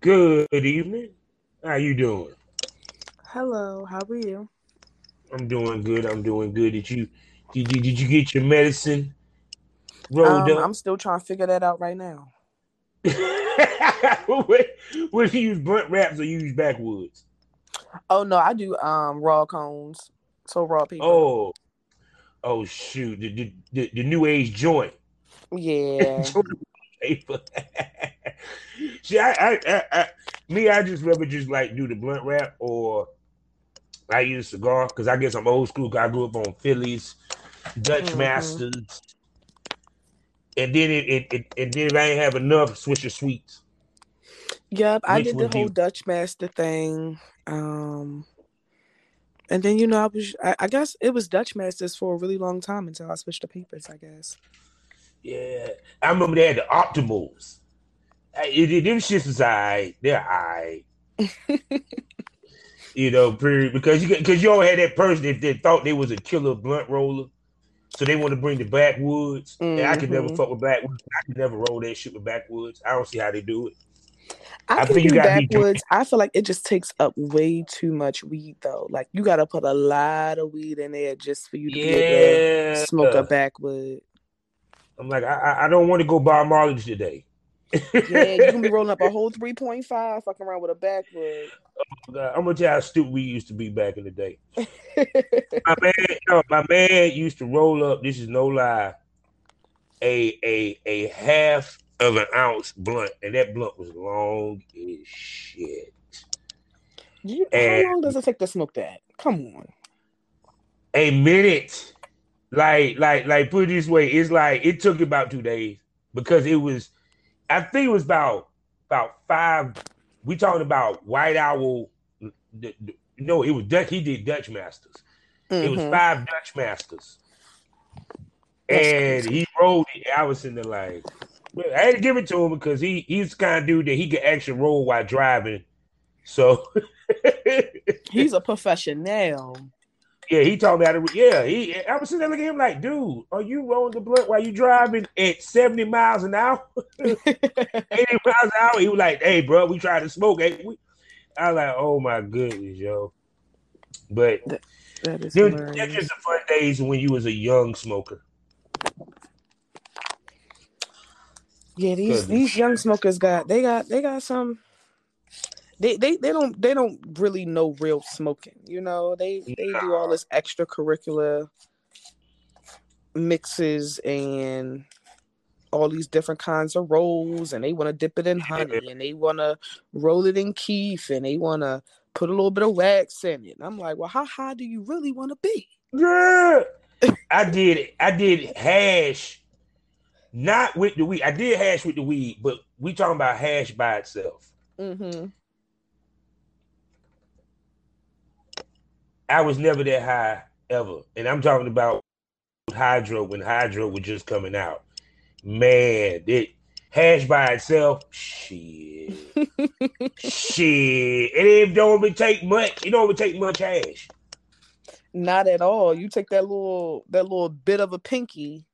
Good evening. How you doing? Hello, how are you? I'm doing good. I'm doing good. Did you did you, did you get your medicine rolled Um, up? I'm still trying to figure that out right now. do you use blunt wraps or you use backwoods? Oh no, I do um raw cones, so raw paper. Oh, oh shoot, the the, the, the new age joint. yeah. paper. See, I, I, I, I, me, I just rather just like do the blunt wrap or I use cigar because I guess I'm old school. I grew up on Phillies, Dutch Mhm. Masters, and then it, it, it, and then if I ain't have enough, Swisher Sweets. Yep, I did the would you- whole Dutch master thing. Um, and then you know I was I, I guess it was Dutch masters for a really long time until I switched to papers. I guess. Yeah, I remember they had the optimals. I- It, them shits is alright. They're alright. you know, period. Because you because you all had that person that, that thought they was a killer blunt roller, so they want to bring the backwoods. And I could never Mhm. fuck with backwoods. I could never roll that shit with backwoods. I don't see how they do it. I, I think you backwoods. I feel like it just takes up way too much weed though. Like you got to put a lot of weed in there just for you to be able Yeah, to smoke a backwood. I'm like, I, I- I don't want to go buy mileage today. Yeah, you can be rolling up a whole three point five, fucking around with a backwood. Oh, I'm gonna tell you how stupid we used to be back in the day. my man, no, my man used to roll up. This is no lie. A a a half of an ounce blunt, and that blunt was long as shit. You, And- how long does it take to smoke that? Come on. A minute, like like like put it this way, it's like it took about two days because it was. I think it was about about five. We talking about White Owl. The, the, no, it was Dutch. He did Dutch Masters. It was Mhm. five Dutch Masters. And he rolled it. I was in the like, I had to give it to him because he he's the kind of dude that he could actually roll while driving. So He's a professional. Yeah, he told me how to. Yeah, he. I was sitting there looking at him like, dude, are you rolling the blunt while you driving at seventy miles an hour, eighty miles an hour? He was like, hey, bro, we tried to smoke. Hey, we, I was like, oh my goodness, yo. But that is Them- That's just the fun days when you was a young smoker. Yeah, these Goodness. these young smokers got they got they got some. They, they they don't they don't really know real smoking. You know they they do all this extracurricular mixes and all these different kinds of rolls, and they want to dip it in honey, and they want to roll it in keef, and they want to put a little bit of wax in it. And I'm like, well, how high do you really want to be? Yeah. I did I did hash, not with the weed. I did hash with the weed, but we talking about hash by itself. Mm-hmm. I was never that high ever, and I'm talking about hydro when hydro was just coming out. Man, it hash by itself, shit, shit. It don't even take much. It don't even take much hash. Not at all. You take that little that little bit of a pinky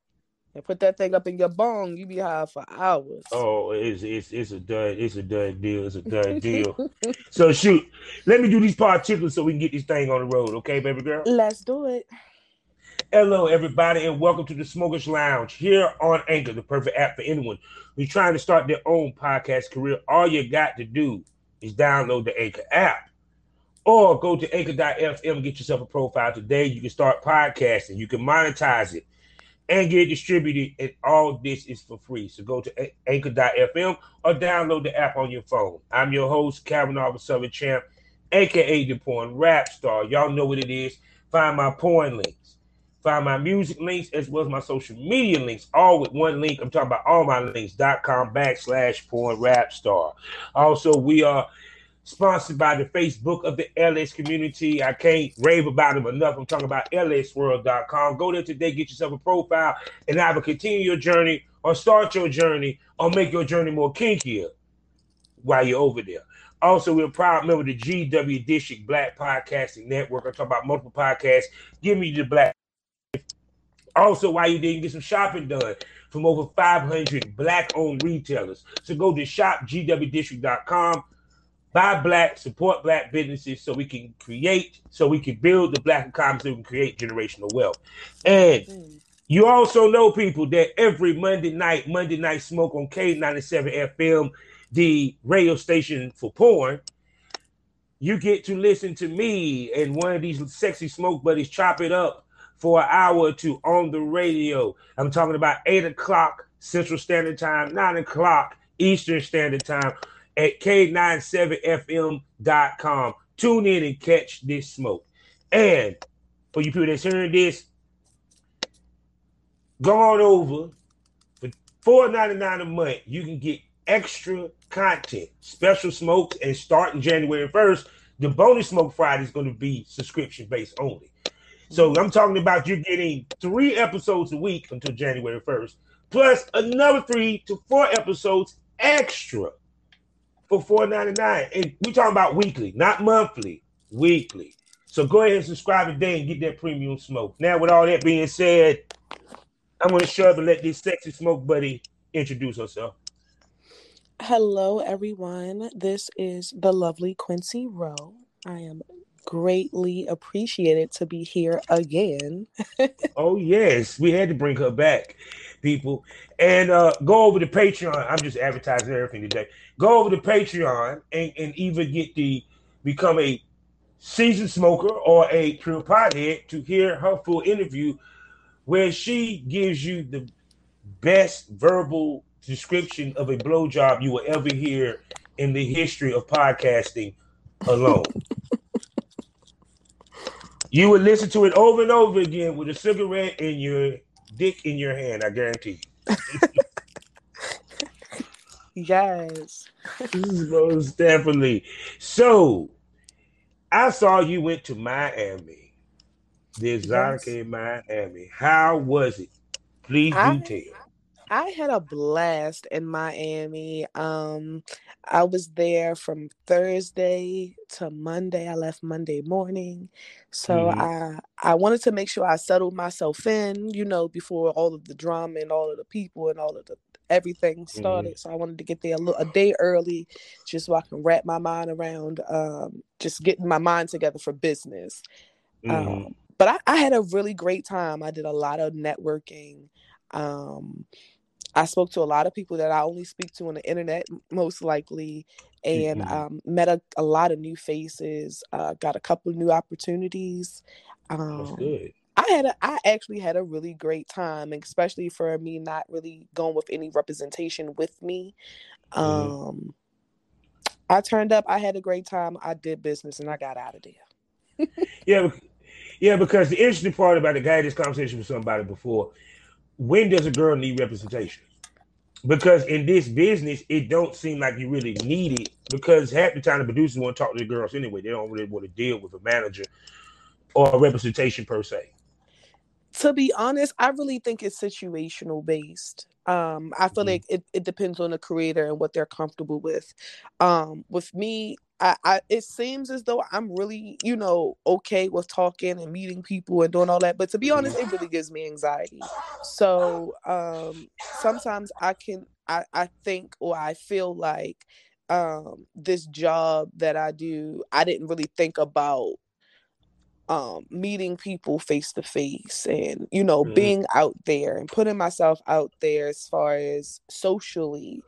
and put that thing up in your bong, you be high for hours. Oh, it's it's it's a done it's a done deal. It's a done deal. so shoot, let me do these particulars so we can get this thing on the road, okay, baby girl? Let's do it. Hello, everybody, and welcome to the Smokers Lounge here on Anchor, the perfect app for anyone who's trying to start their own podcast career. All you got to do is download the Anchor app or go to anchor.fm and get yourself a profile today. You can start podcasting, you can monetize it and get distributed, and all this is for free. So go to anchor.fm or download the app on your phone. I'm your host, Kavanaugh the Southern Champ, aka the porn rap star. Y'all know what it is. Find my porn links. Find my music links as well as my social media links, all with one link. I'm talking about all my links.com backslash porn rap star. Also, we are sponsored by the Facebook of the LS community. I can't rave about them enough. I'm talking about lsworld.com. Go there today, get yourself a profile, and either continue your journey or start your journey or make your journey more kinkier while you're over there. Also, we're a proud member of the GW District Black Podcasting Network. I talk about multiple podcasts. Give me the black. Also, while you didn't get some shopping done from over 500 black owned retailers. So go to shopgwdistrict.com buy black, support black businesses so we can create, so we can build the black economy, so we can create generational wealth. And mm. you also know people that every Monday night, Monday night smoke on K97 FM, the radio station for porn, you get to listen to me and one of these sexy smoke buddies chop it up for an hour or two on the radio. I'm talking about eight o'clock Central Standard Time, nine o'clock Eastern Standard Time at K97FM.com. Tune in and catch this smoke. And for you people that's hearing this, go on over for $4.99 a month. You can get extra content, special smokes, and starting January 1st, the bonus smoke Friday is going to be subscription based only. So mm-hmm. I'm talking about you're getting three episodes a week until January 1st, plus another three to four episodes extra for $4.99. And we're talking about weekly, not monthly, weekly. So go ahead and subscribe today and get that premium smoke. Now, with all that being said, I'm going to shut up and let this sexy smoke buddy introduce herself. Hello, everyone. This is the lovely Quincy Rowe. I am greatly appreciated to be here again. oh, yes. We had to bring her back, people. And uh, go over to Patreon. I'm just advertising everything today. Go over to Patreon and, and either get the become a seasoned smoker or a pure pothead to hear her full interview where she gives you the best verbal description of a blowjob you will ever hear in the history of podcasting alone. you would listen to it over and over again with a cigarette in your dick in your hand, I guarantee yes. Most definitely. So I saw you went to Miami. The Exotica yes. in Miami. How was it? Please do tell. I had a blast in Miami. Um, I was there from Thursday to Monday. I left Monday morning. So mm-hmm. I I wanted to make sure I settled myself in, you know, before all of the drama and all of the people and all of the everything started. Mm-hmm. So I wanted to get there a, little, a day early just so I can wrap my mind around um, just getting my mind together for business. Mm-hmm. Um, but I, I, had a really great time. I did a lot of networking. Um, I spoke to a lot of people that I only speak to on the internet, most likely, and mm-hmm. um, met a, a, lot of new faces. Uh, got a couple of new opportunities. Um, That's good. I had a, I actually had a really great time, especially for me not really going with any representation with me. Mm-hmm. Um, I turned up. I had a great time. I did business, and I got out of there. yeah, yeah. Because the interesting part about the guy, this conversation with somebody before when does a girl need representation? Because in this business, it don't seem like you really need it because half the time the producers want to talk to the girls anyway. They don't really want to deal with a manager or a representation per se. To be honest, I really think it's situational based. Um, I feel mm-hmm. like it, it depends on the creator and what they're comfortable with. Um, with me, I, I it seems as though I'm really, you know, okay with talking and meeting people and doing all that. But to be honest, it really gives me anxiety. So um sometimes I can I, I think or I feel like um this job that I do, I didn't really think about um meeting people face to face and you know mm. being out there and putting myself out there as far as socially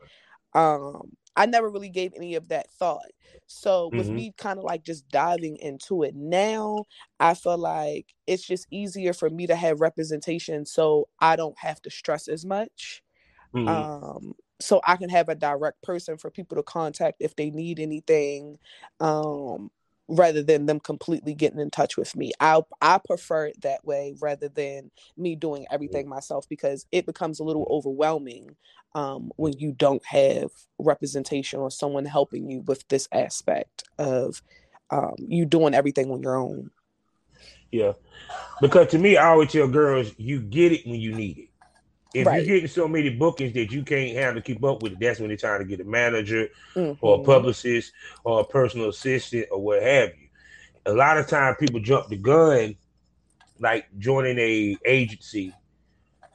um I never really gave any of that thought. So with mm-hmm. me kind of like just diving into it now, I feel like it's just easier for me to have representation so I don't have to stress as much. Mm-hmm. Um so I can have a direct person for people to contact if they need anything. Um rather than them completely getting in touch with me. I I prefer it that way rather than me doing everything myself because it becomes a little overwhelming um, when you don't have representation or someone helping you with this aspect of um, you doing everything on your own. Yeah, because to me, I always tell girls, you get it when you need it. If right. you're getting so many bookings that you can't have to keep up with it, that's when they're trying to get a manager mm-hmm. or a publicist or a personal assistant or what have you. A lot of time people jump the gun, like joining a agency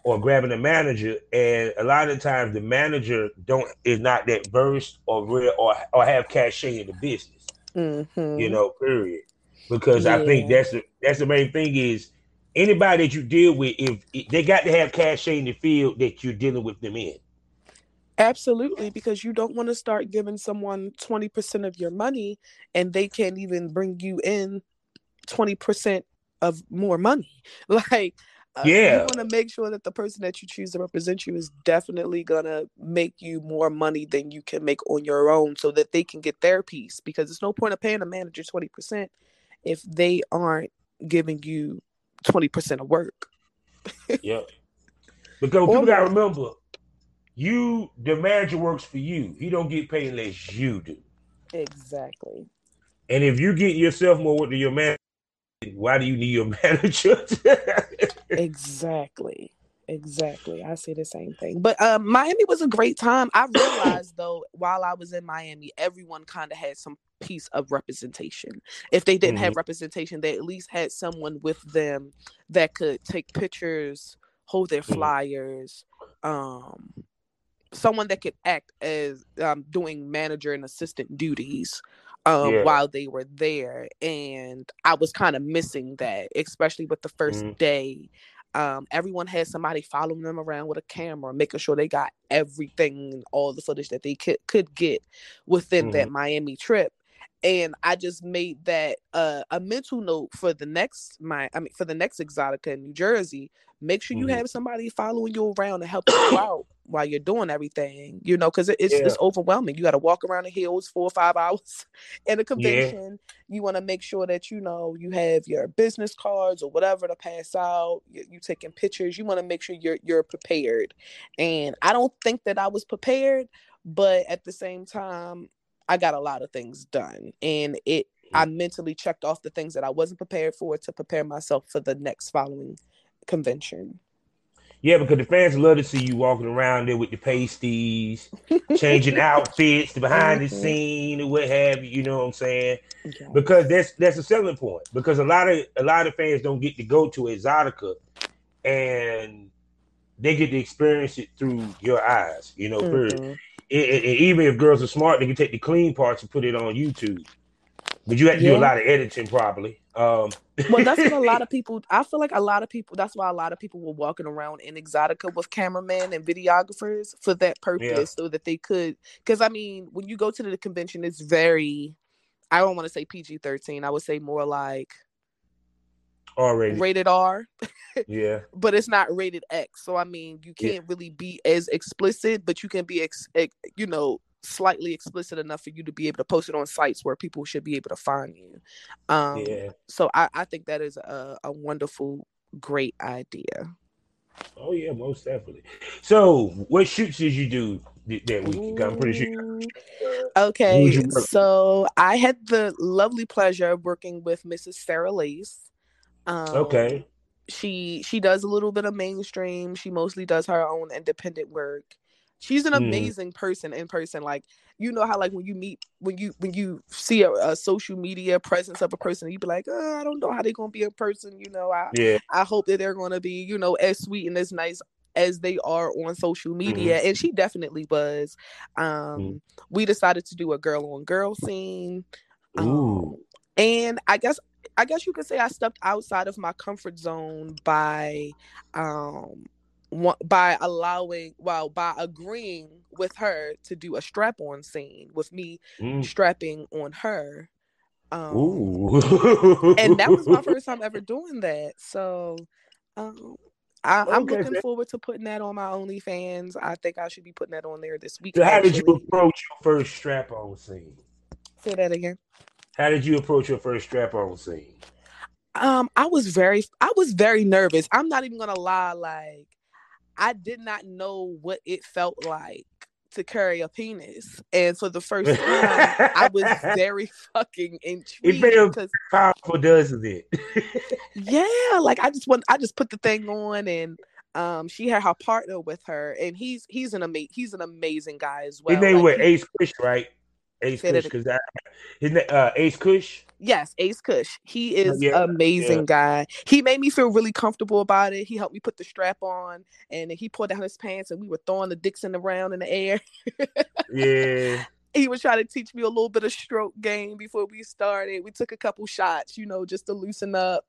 or grabbing a manager, and a lot of times the manager don't is not that versed or real or or have cachet in the business. Mm-hmm. You know, period. Because I think that's the that's the main thing is anybody that you deal with, if, if they got to have cachet in the field that you're dealing with them in. Absolutely, because you don't want to start giving someone 20% of your money and they can't even bring you in 20% of more money. Like, uh, Yeah. you want to make sure that the person that you choose to represent you is definitely going to make you more money than you can make on your own so that they can get their piece. Because there's no point of paying a manager 20% if they aren't giving you 20% of work. Yep. Because Or people gotta remember, you the manager works for you. He don't get paid unless you do. Exactly. And if you get yourself more work than your manager, why do you need your manager? Exactly. Exactly. I say the same thing. But um Miami was a great time. I realized though while I was in Miami, everyone kind of had some piece of representation. If they didn't have representation, they at least had someone with them that could take pictures, hold their Mhm. flyers, um someone that could act as um doing manager and assistant duties um Yeah. while they were there and I was kind of missing that especially with the 1st Mhm. day um, everyone had somebody following them around with a camera, making sure they got everything, all the footage that they could could get within that Miami trip. And I just made that uh, a mental note for the next my I mean for the next Exotica in New Jersey. Make sure you Mhm. have somebody following you around to help you out while you're doing everything. You know, because it, it's Yeah. it's overwhelming. You got to walk around the hills four or five hours in a convention you want to make sure that you know you have your business cards or whatever to pass out you, you taking pictures you want to make sure you're you're prepared and i don't think that i was prepared but at the same time i got a lot of things done and it i mentally checked off the things that i wasn't prepared for to prepare myself for the next following convention Yeah, because the fans love to see you walking around there with the pasties, changing outfits, the behind the Mhm. scene, or what have you. You know what I'm saying? yeah. Because that's that's a selling point. Because a lot of a lot of fans don't get to go to Exotica, and they get to experience it through your eyes. You know, period. And- and even if girls are smart, they can take the clean parts and put it on YouTube. But you have to do a lot of editing, probably. Um, well that's what a lot of people i feel like a lot of people that's why a lot of people were walking around in exotica with cameramen and videographers for that purpose so that they could because i mean when you go to the convention it's very i don't want to say pg-13 i would say more like already, rated r yeah, but it's not rated x so i mean you can't really be as explicit but you can be ex, ex you know slightly explicit enough for you to be able to post it on sites where people should be able to find you um yeah. so I, I think that is a, a wonderful great idea Oh yeah, most definitely. So, what shoots did you do that week? I'm pretty sure. Okay you work with? so i had the lovely pleasure of working with mrs sarah lace um, Okay. she she does a little bit of mainstream she mostly does her own independent work she's an Mhm. amazing person in person like you know how like when you meet when you when you see a, a social media presence of a person you be like oh, i don't know how they're gonna be in person you know i Yeah. i hope that they're gonna be you know as sweet and as nice as they are on social media and she definitely was um Mhm. we decided to do a girl on girl scene um, Ooh. and i guess i guess you could say i stepped outside of my comfort zone by um by allowing well by agreeing with her to do a strap on scene with me Mm. strapping on her um and that was my first time ever doing that so um I, I'm Okay, looking forward to putting that on my OnlyFans. I think I should be putting that on there this week. So how did you approach your first strap-on scene? Say that again. How did you approach your first strap-on scene? Um, I was very, I was very nervous. I'm not even gonna lie. Like, I did not know what it felt like to carry a penis, and for the first time, I was very fucking intrigued feels- because Powerful, doesn't it? yeah, like I just want, I just put the thing on, and um, she had her partner with her, and he's he's an ama- he's an amazing guy as well. his name Like, was Ace Fish, right? Ace Kush, that because his name uh, Ace Kush. Yes, Ace Kush. He is Yeah, amazing yeah. guy. He made me feel really comfortable about it. He helped me put the strap on and he pulled down his pants and we were throwing the Dixon around in the air. Yeah. he was trying to teach me a little bit of stroke game before we started. We took a couple shots, you know, just to loosen up.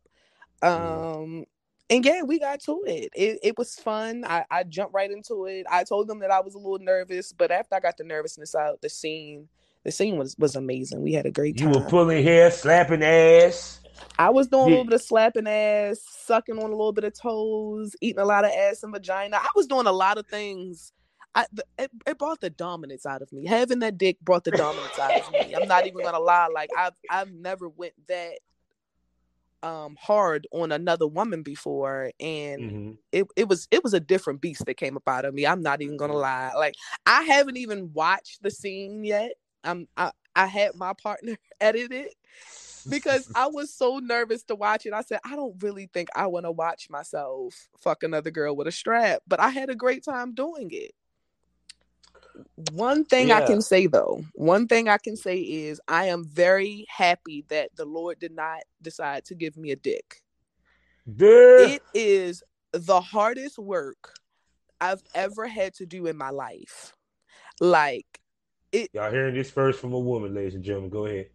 Um and yeah, we got to it. It it was fun. I, I jumped right into it. I told them that I was a little nervous, but after I got the nervousness out, the scene the scene was was amazing. We had a great time. You were pulling hair, slapping ass. I was doing a little bit of slapping ass, sucking on a little bit of toes, eating a lot of ass and vagina. I was doing a lot of things. I, it, it brought the dominance out of me. Having that dick brought the dominance out of me. I'm not even gonna lie. Like I've I've never went that um hard on another woman before, and Mhm. it, it was it was a different beast that came up out of me. I'm not even gonna lie. Like I haven't even watched the scene yet. I'm I, I had my partner edit it because I was so nervous to watch it. I said, I don't really think I want to watch myself fuck another girl with a strap, but I had a great time doing it. One thing I can say though, one thing I can say is I am very happy that the Lord did not decide to give me a dick. It is the hardest work I've ever had to do in my life. Like Y'all hearing this first from a woman, ladies and gentlemen. Go ahead.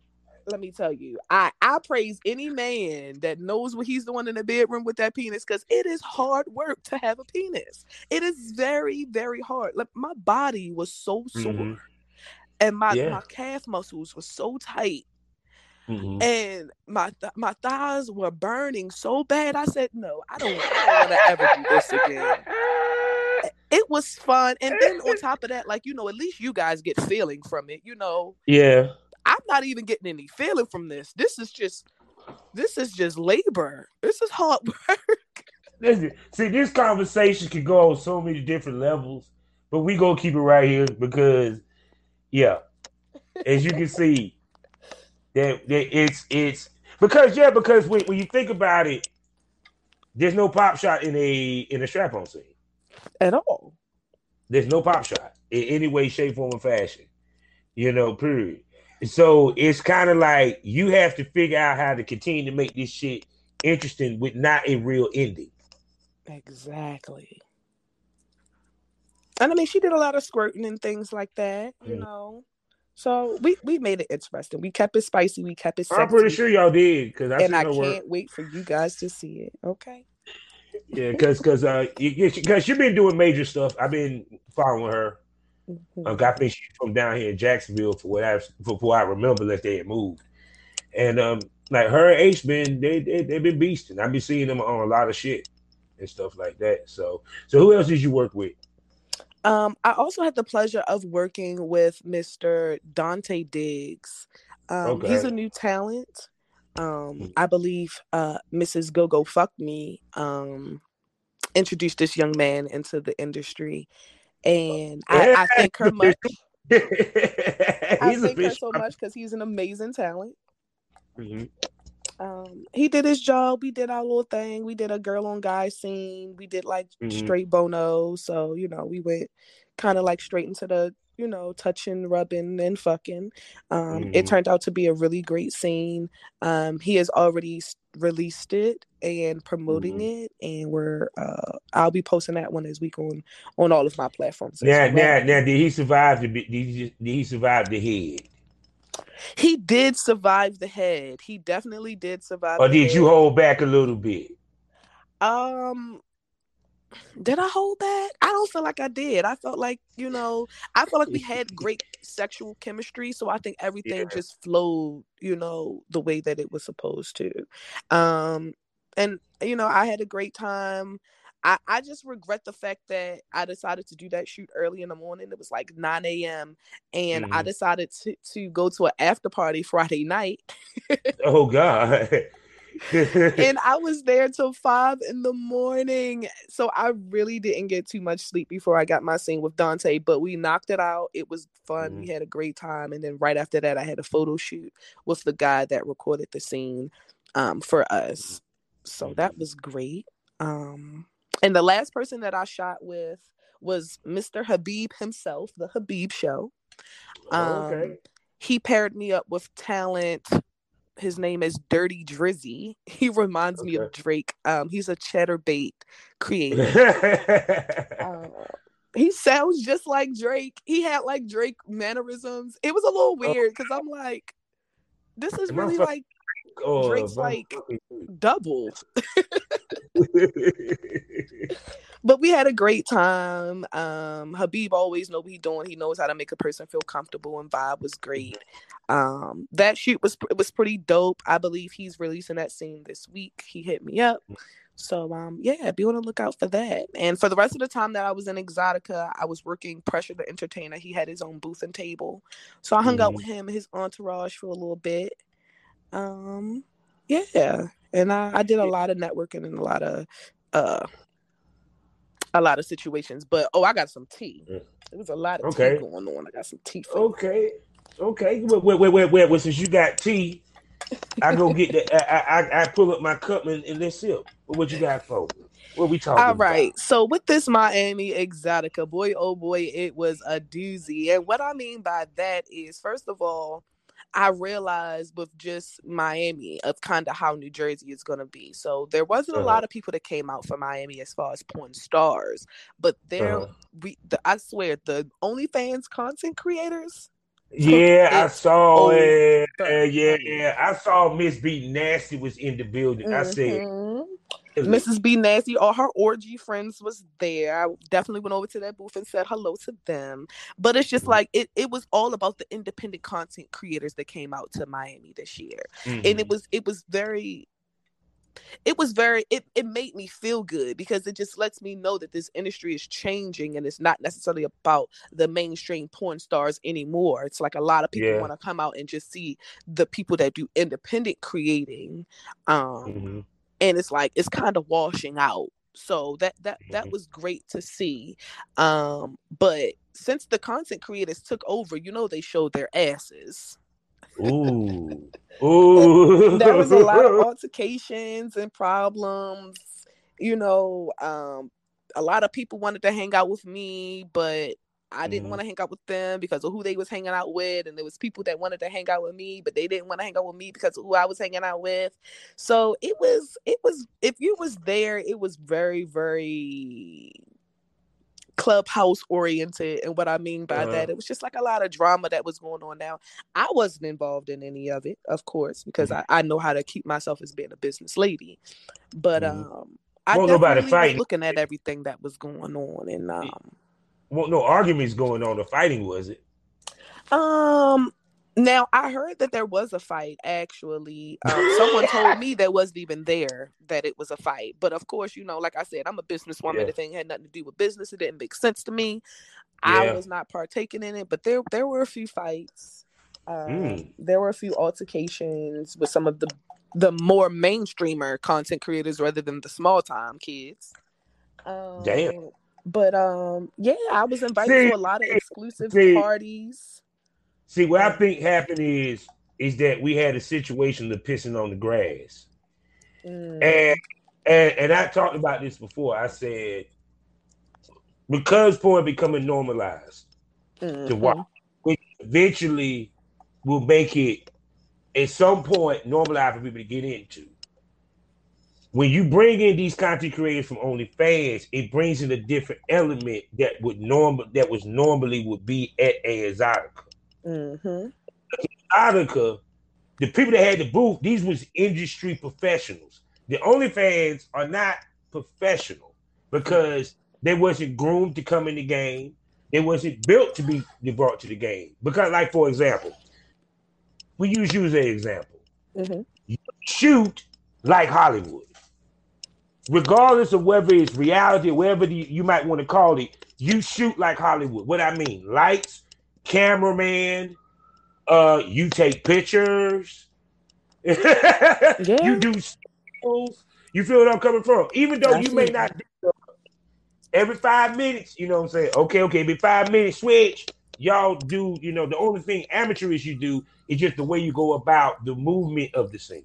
let me tell you, I I praise any man that knows what he's doing in the bedroom with that penis because it is hard work to have a penis. It is very very hard. Like my body was so sore, Mhm. and my Yeah. my calf muscles were so tight, Mhm. and my th- my thighs were burning so bad. I said, no, I don't, I don't want to ever do this again. It was fun, and then on top of that, like you know, at least you guys get feeling from it. You know, Yeah. I'm not even getting any feeling from this. This is just this is just labor. This is hard work. Listen, see, this conversation could go on so many different levels, but we gonna keep it right here because, yeah, as you can see, that, that it's it's because yeah, because when, when you think about it, there's no pop shot in a in a strap on scene. At all. There's no pop shot in any way, shape, form, or fashion. You know, period. So it's kind of like you have to figure out how to continue to make this shit interesting with not a real ending. Exactly. And I mean she did a lot of squirting and things like that, you Mm. know. So we we made it interesting. We kept it spicy, we kept it sexy. I'm pretty sure y'all did because I and I can't work. wait for you guys to see it. Okay. Yeah, because because uh because she's been doing major stuff. I've been following her. Mhm. Uh, I think she's from down here in Jacksonville for what I for what I remember that they had moved. And um like her and H been they they they've been beasting. I've been seeing them on a lot of shit and stuff like that. So so who else did you work with? Um, I also had the pleasure of working with Mr. Dante Diggs. Um, He's a new talent. Um, Mhm. I believe uh, Mrs. Go Go Fuck Me um, introduced this young man into the industry, and I, I thank her much. I thank her so much because he's an amazing talent. Mhm. Um, he did his job. We did our little thing. We did a girl on guy scene. We did like Mhm. straight bono. So you know, we went kind of like straight into the you know touching, rubbing, and fucking. Um, It Mhm. turned out to be a really great scene. Um, he has already released it and promoting Mhm. it, and we're uh, I'll be posting that one this week on on all of my platforms. Now, well. now, now, did he survive the? Did he, did he survive the head, He did survive the head. He definitely did survive. or did you hold back a little bit? Um, did I hold back? I don't feel like I did. I felt like, you know, I felt like we had great sexual chemistry. So I think everything Yeah. just flowed, you know, the way that it was supposed to. Um, and, you know, I had a great time. I, I just regret the fact that I decided to do that shoot early in the morning. It was like 9 a.m. And I Mhm. decided to, to go to an after party Friday night. Oh God! and I was there till five in the morning. So I really didn't get too much sleep before I got my scene with Dante, but we knocked it out. It was fun. Mhm. We had a great time. And then right after that, I had a photo shoot with the guy that recorded the scene um, for us. So that Mhm. was great. Um, and the last person that I shot with was Mr. Habib himself, the Habib show. Oh, Um, okay. he paired me up with talent his name is Dirty Drizzy. He reminds okay. me of Drake. Um, he's a Chaturbate creator. uh, he sounds just like Drake. He had like Drake mannerisms. It was a little oh. weird because I'm like, this is really like oh, Drake's like double. but we had a great time. Um, Habib always know what he's doing. He knows how to make a person feel comfortable, and vibe was great. Um, that shoot was it was pretty dope. I believe he's releasing that scene this week. He hit me up. So um yeah, be on the lookout for that. And for the rest of the time that I was in Exotica, I was working Pressure the Entertainer. He had his own booth and table. So I hung mm-hmm. out with him and his entourage for a little bit. Um yeah. And I, I did a lot of networking and a lot of uh a lot of situations. But oh, I got some tea. Mm. There was a lot of okay. tea going on. I got some tea. okay, okay. Wait, wait, wait, wait, wait. Well, since you got tea, I go get the. I, I, I pull up my cup and, and let's sip. What you got for? What we talking? About. All right. About? So with this Miami Exotica, boy, oh boy, it was a doozy. And what I mean by that is, first of all, I realized with just Miami of kind of how New Jersey is going to be. So there wasn't uh-huh. a lot of people that came out for Miami as far as porn stars, but there uh-huh. we the, I swear the OnlyFans content creators. Yeah, I saw it. Uh, yeah, yeah, I saw Miss B Nasty was in the building. Mm-hmm. I said, mm-hmm. Mrs. B Nasty, all her orgy friends was there. I definitely went over to that booth and said hello to them. But it's just mm-hmm. like it, it was all about the independent content creators that came out to Miami this year. Mm-hmm. And it mm-hmm. was it was very it was very it, it made me feel good because it just lets me know that this industry is changing and it's not necessarily about the mainstream porn stars anymore it's like a lot of people yeah. want to come out and just see the people that do independent creating um mm-hmm and it's like it's kind of washing out. So that that that mm-hmm. was great to see um but since the content creators took over you know they showed their asses. Ooh. Ooh there was a lot of altercations and problems you know um a lot of people wanted to hang out with me but I didn't mm-hmm. want to hang out with them because of who they was hanging out with, and there was people that wanted to hang out with me, but they didn't want to hang out with me because of who I was hanging out with. So it was, it was, if you was there, it was very, very clubhouse oriented and what i mean by uh-huh. that it was just like a lot of drama that was going on now i wasn't involved in any of it of course because mm-hmm. I, I know how to keep myself as being a business lady but mm-hmm. um i well, definitely was looking at everything that was going on and um well, no arguments going on. The fighting was it? Um. Now I heard that there was a fight. Actually, um, someone told me that wasn't even there that it was a fight. But of course, you know, like I said, I'm a businesswoman. Yeah. The thing had nothing to do with business. It didn't make sense to me. Yeah. I was not partaking in it. But there, there were a few fights. Um, mm. There were a few altercations with some of the the more mainstreamer content creators rather than the small time kids. Um, Damn but um, yeah, I was invited see, to a lot of exclusive see, parties. See, what I think happened is is that we had a situation of pissing on the grass, mm. and and and I talked about this before. I said because porn becoming normalized mm-hmm. to watch, which eventually will make it at some point normalized for people to get into when you bring in these content creators from OnlyFans, it brings in a different element that would normal that was normally would be at a Exotica. Mm-hmm. Exotica, the people that had the booth, these was industry professionals. The OnlyFans are not professional because they wasn't groomed to come in the game. They wasn't built to be brought to the game. Because, like for example, we use you as an example. Mm-hmm. You shoot like Hollywood regardless of whether it's reality or whatever the, you might want to call it, you shoot like Hollywood. What I mean, lights, cameraman, uh, you take pictures, yeah. you do stills. You feel what I'm coming from? Even though you may not do every five minutes, you know what I'm saying? Okay, okay, be five minutes switch. Y'all do, you know, the only thing amateurish you do is just the way you go about the movement of the scene.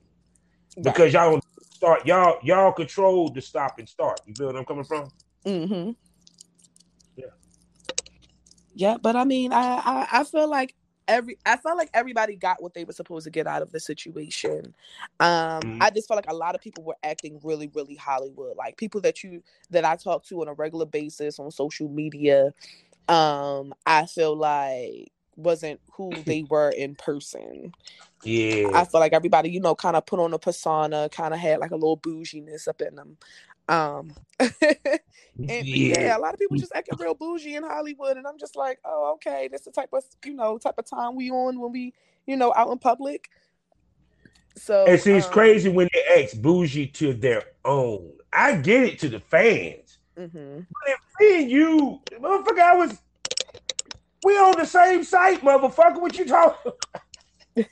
Because y'all don't start. Y'all y'all control the stop and start. You feel what I'm coming from? Mm-hmm. Yeah. Yeah, but I mean, I, I I feel like every I felt like everybody got what they were supposed to get out of the situation. Um, mm-hmm. I just felt like a lot of people were acting really, really Hollywood. Like people that you that I talk to on a regular basis on social media. Um, I feel like wasn't who they were in person. Yeah. I feel like everybody, you know, kind of put on a persona, kind of had like a little bouginess up in them. Um and yeah. yeah. a lot of people just acting real bougie in Hollywood, and I'm just like, oh, okay, that's the type of you know type of time we on when we you know out in public. So it seems um, crazy when they act bougie to their own. I get it to the fans, mm-hmm. but if me and you, motherfucker, I was we on the same site, motherfucker. What you talking?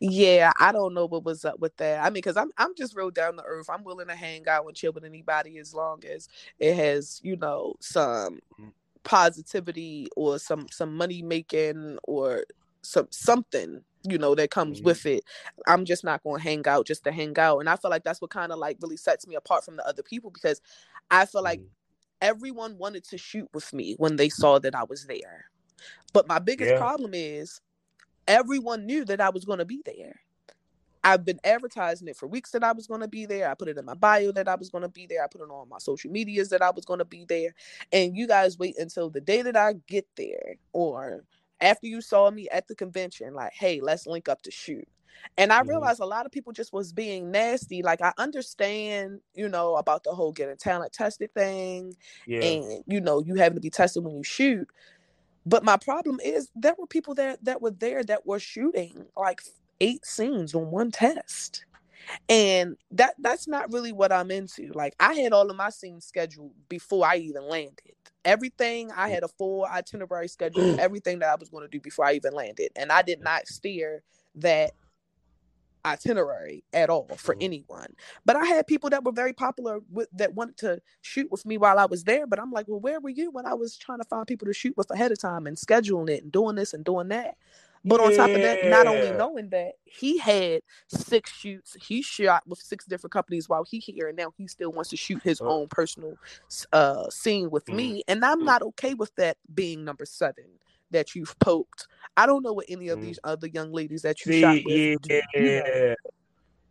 yeah, I don't know what was up with that. I mean, because I'm I'm just real down to earth. I'm willing to hang out and chill with anybody as long as it has, you know, some mm. positivity or some some money making or some something you know that comes mm-hmm. with it i'm just not going to hang out just to hang out and i feel like that's what kind of like really sets me apart from the other people because i feel like mm-hmm. Everyone wanted to shoot with me when they saw that i was there but my biggest yeah. problem is everyone knew that I was going to be there. I've been advertising it for weeks that I was going to be there. I put it in my bio that I was going to be there. I put it on my social medias that I was going to be there. And you guys wait until the day that I get there or after you saw me at the convention, like, hey, let's link up to shoot. And I mm-hmm. realized a lot of people just was being nasty. Like I understand, you know, about the whole getting talent tested thing, yeah. and you know, you having to be tested when you shoot. But my problem is there were people that that were there that were shooting like eight scenes on one test. And that that's not really what I'm into. Like I had all of my scenes scheduled before I even landed. Everything I had a full itinerary schedule, everything that I was going to do before I even landed. And I did not steer that itinerary at all for mm-hmm. anyone. But I had people that were very popular with that wanted to shoot with me while I was there. But I'm like, well, where were you when I was trying to find people to shoot with ahead of time and scheduling it and doing this and doing that? But yeah. on top of that, not only knowing that he had six shoots, he shot with six different companies while he here, and now he still wants to shoot his own personal uh, scene with mm-hmm. me, and I'm not okay with that being number seven that you've poked. I don't know what any of mm. these other young ladies that you See, shot with yeah, do.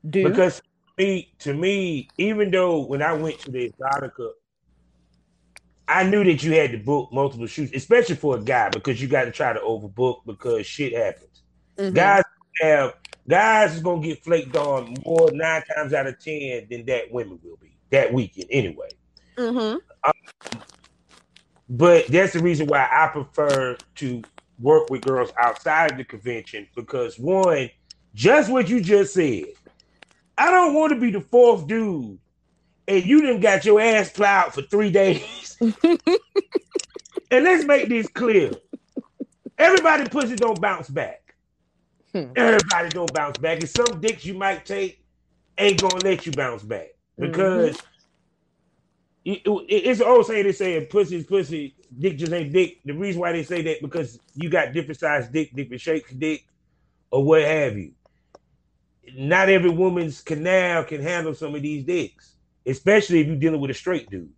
do. Because me, to me, even though when I went to the Exotica, I knew that you had to book multiple shoots, especially for a guy, because you got to try to overbook because shit happens. Mm-hmm. Guys have guys is gonna get flaked on more nine times out of ten than that women will be that weekend anyway. Mm-hmm. Um, but that's the reason why I prefer to work with girls outside of the convention because one, just what you just said, I don't want to be the fourth dude and you didn't got your ass plowed for three days. and let's make this clear. Everybody pussy don't bounce back. Hmm. Everybody don't bounce back. And some dicks you might take ain't gonna let you bounce back because mm-hmm it's an old saying they say pussy is pussy, dick just ain't dick. The reason why they say that because you got different size dick, different shapes dick, or what have you. Not every woman's canal can handle some of these dicks, especially if you're dealing with a straight dude.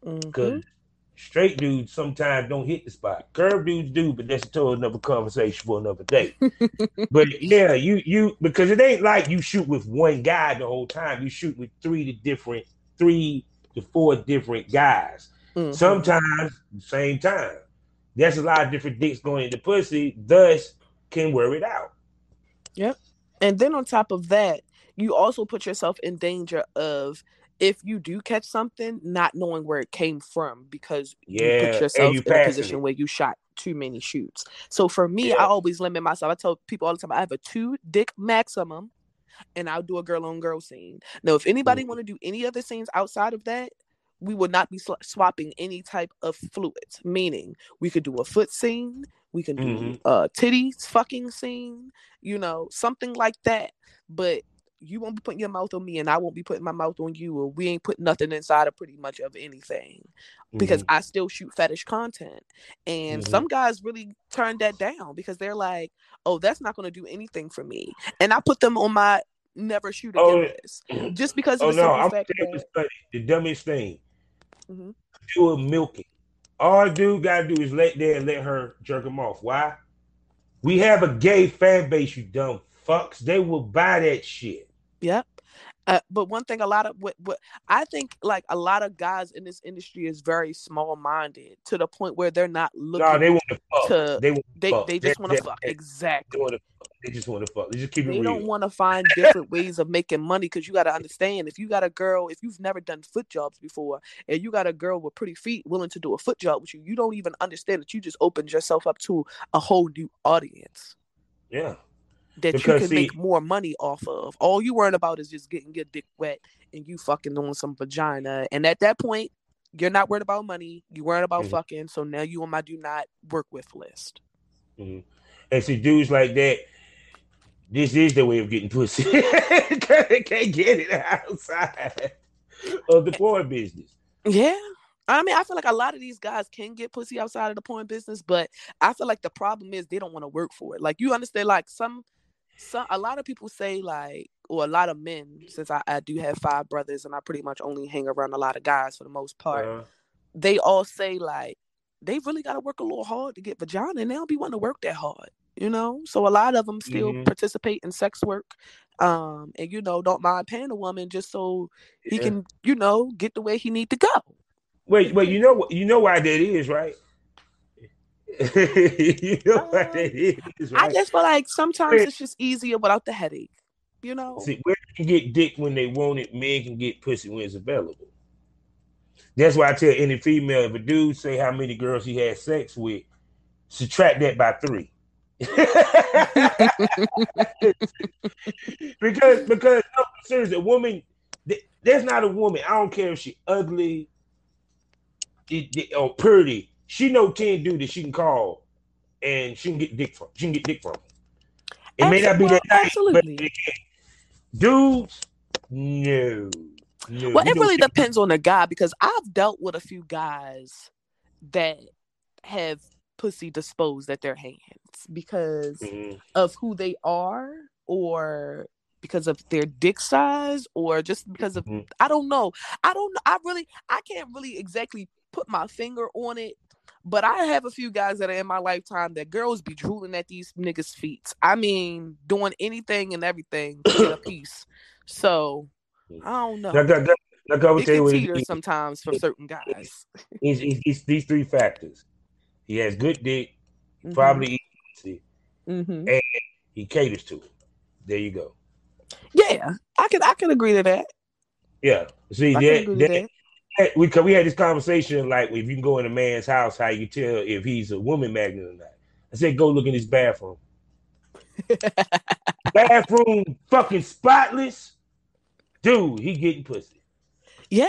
Because mm-hmm. straight dudes sometimes don't hit the spot. Curved dudes do, but that's a total another conversation for another day. but yeah, you you because it ain't like you shoot with one guy the whole time. You shoot with three to different three to four different guys. Mm-hmm. Sometimes same time. There's a lot of different dicks going into pussy, thus can wear it out. Yep. And then on top of that, you also put yourself in danger of if you do catch something, not knowing where it came from because yeah, you put yourself you in a position it. where you shot too many shoots. So for me, yeah. I always limit myself. I tell people all the time I have a two dick maximum and I'll do a girl on girl scene. Now, if anybody mm-hmm. want to do any other scenes outside of that, we would not be sw- swapping any type of fluids. Meaning, we could do a foot scene, we can do mm-hmm. a titties fucking scene, you know, something like that. But you won't be putting your mouth on me, and I won't be putting my mouth on you, or we ain't put nothing inside of pretty much of anything, mm-hmm. because I still shoot fetish content, and mm-hmm. some guys really turn that down because they're like, "Oh, that's not going to do anything for me," and I put them on my never shoot again oh, list just because. Oh no, I'm that... the dumbest thing. Mm-hmm. Do a milking. All dude gotta do is let there and let her jerk him off. Why? We have a gay fan base, you dumb fucks. They will buy that shit. Yep. Uh, but one thing, a lot of what, what I think, like a lot of guys in this industry, is very small minded to the point where they're not looking. No, they want to fuck. to- they they fuck. they just want to fuck. that- They, Exactly. wanna they just want to fuck. They just keep it They real. don't want to find different ways of making money because you got to understand if you got a girl, if you've never done foot jobs before, and you got a girl with pretty feet willing to do a foot job with you, you don't even understand that you just opened yourself up to a whole new audience yeah. That you can see- make more money off of. All you worrying about is just getting your dick wet and you fucking on some vagina. And at that point, you're not worried about money. You're worried about Mhm. fucking. So now you on my do not work with list. Mhm. And see, dudes like that, this is the way of getting pussy. they can't get it outside of the porn business. Yeah. I mean, I feel like a lot of these guys can get pussy outside of the porn business, but I feel like the problem is they don't want to work for it. Like you understand, like some, some, a lot of people say like, or a lot of men, since I, I do have five brothers and I pretty much only hang around a lot of guys for the most part, Uh, they all say like they really got to work a little hard to get vagina, and they don't be wanting to work that hard, you know. So a lot of them still Mhm. participate in sex work, um, and you know don't mind paying a woman just so he Yeah. can, you know, get the way he need to go. wait, wait, you know? You know why that is, right? you know why that um, is, I right? just feel like sometimes it's just easier without the headache, you know. See, women can get dick when they want it. Men can get pussy when it's available. That's why I tell any female if a dude say how many girls he had sex with, subtract that by three. because because no, seriously, a woman th- there's not a woman. I don't care if she ugly it- it- or pretty. She know ten dudes that she can call and she can get dick from. She can get dick from. It may not be that night, but absolutely. can. dudes, no, no. Well, it really depends on the guy because I've dealt with a few guys that have pussy disposed at their hands because Mhm. of who they are or because of their dick size or just because of Mhm. I don't know. I don't know. I really I can't really exactly put my finger on it. But I have a few guys that are in my lifetime that girls be drooling at these niggas' feet. I mean, doing anything and everything to get a piece. So I don't know. It can teeter sometimes for certain guys. it's, it's, it's these three factors. He has good dick, Mhm. probably pussy, Mhm. And he caters to it. There you go. Yeah, I can I can agree to that. Yeah. See that, that, that. We we had this conversation like if you can go in a man's house, how you tell if he's a woman magnet or not. I said go look in his bathroom. bathroom fucking spotless. Dude, he getting pussy. Yeah,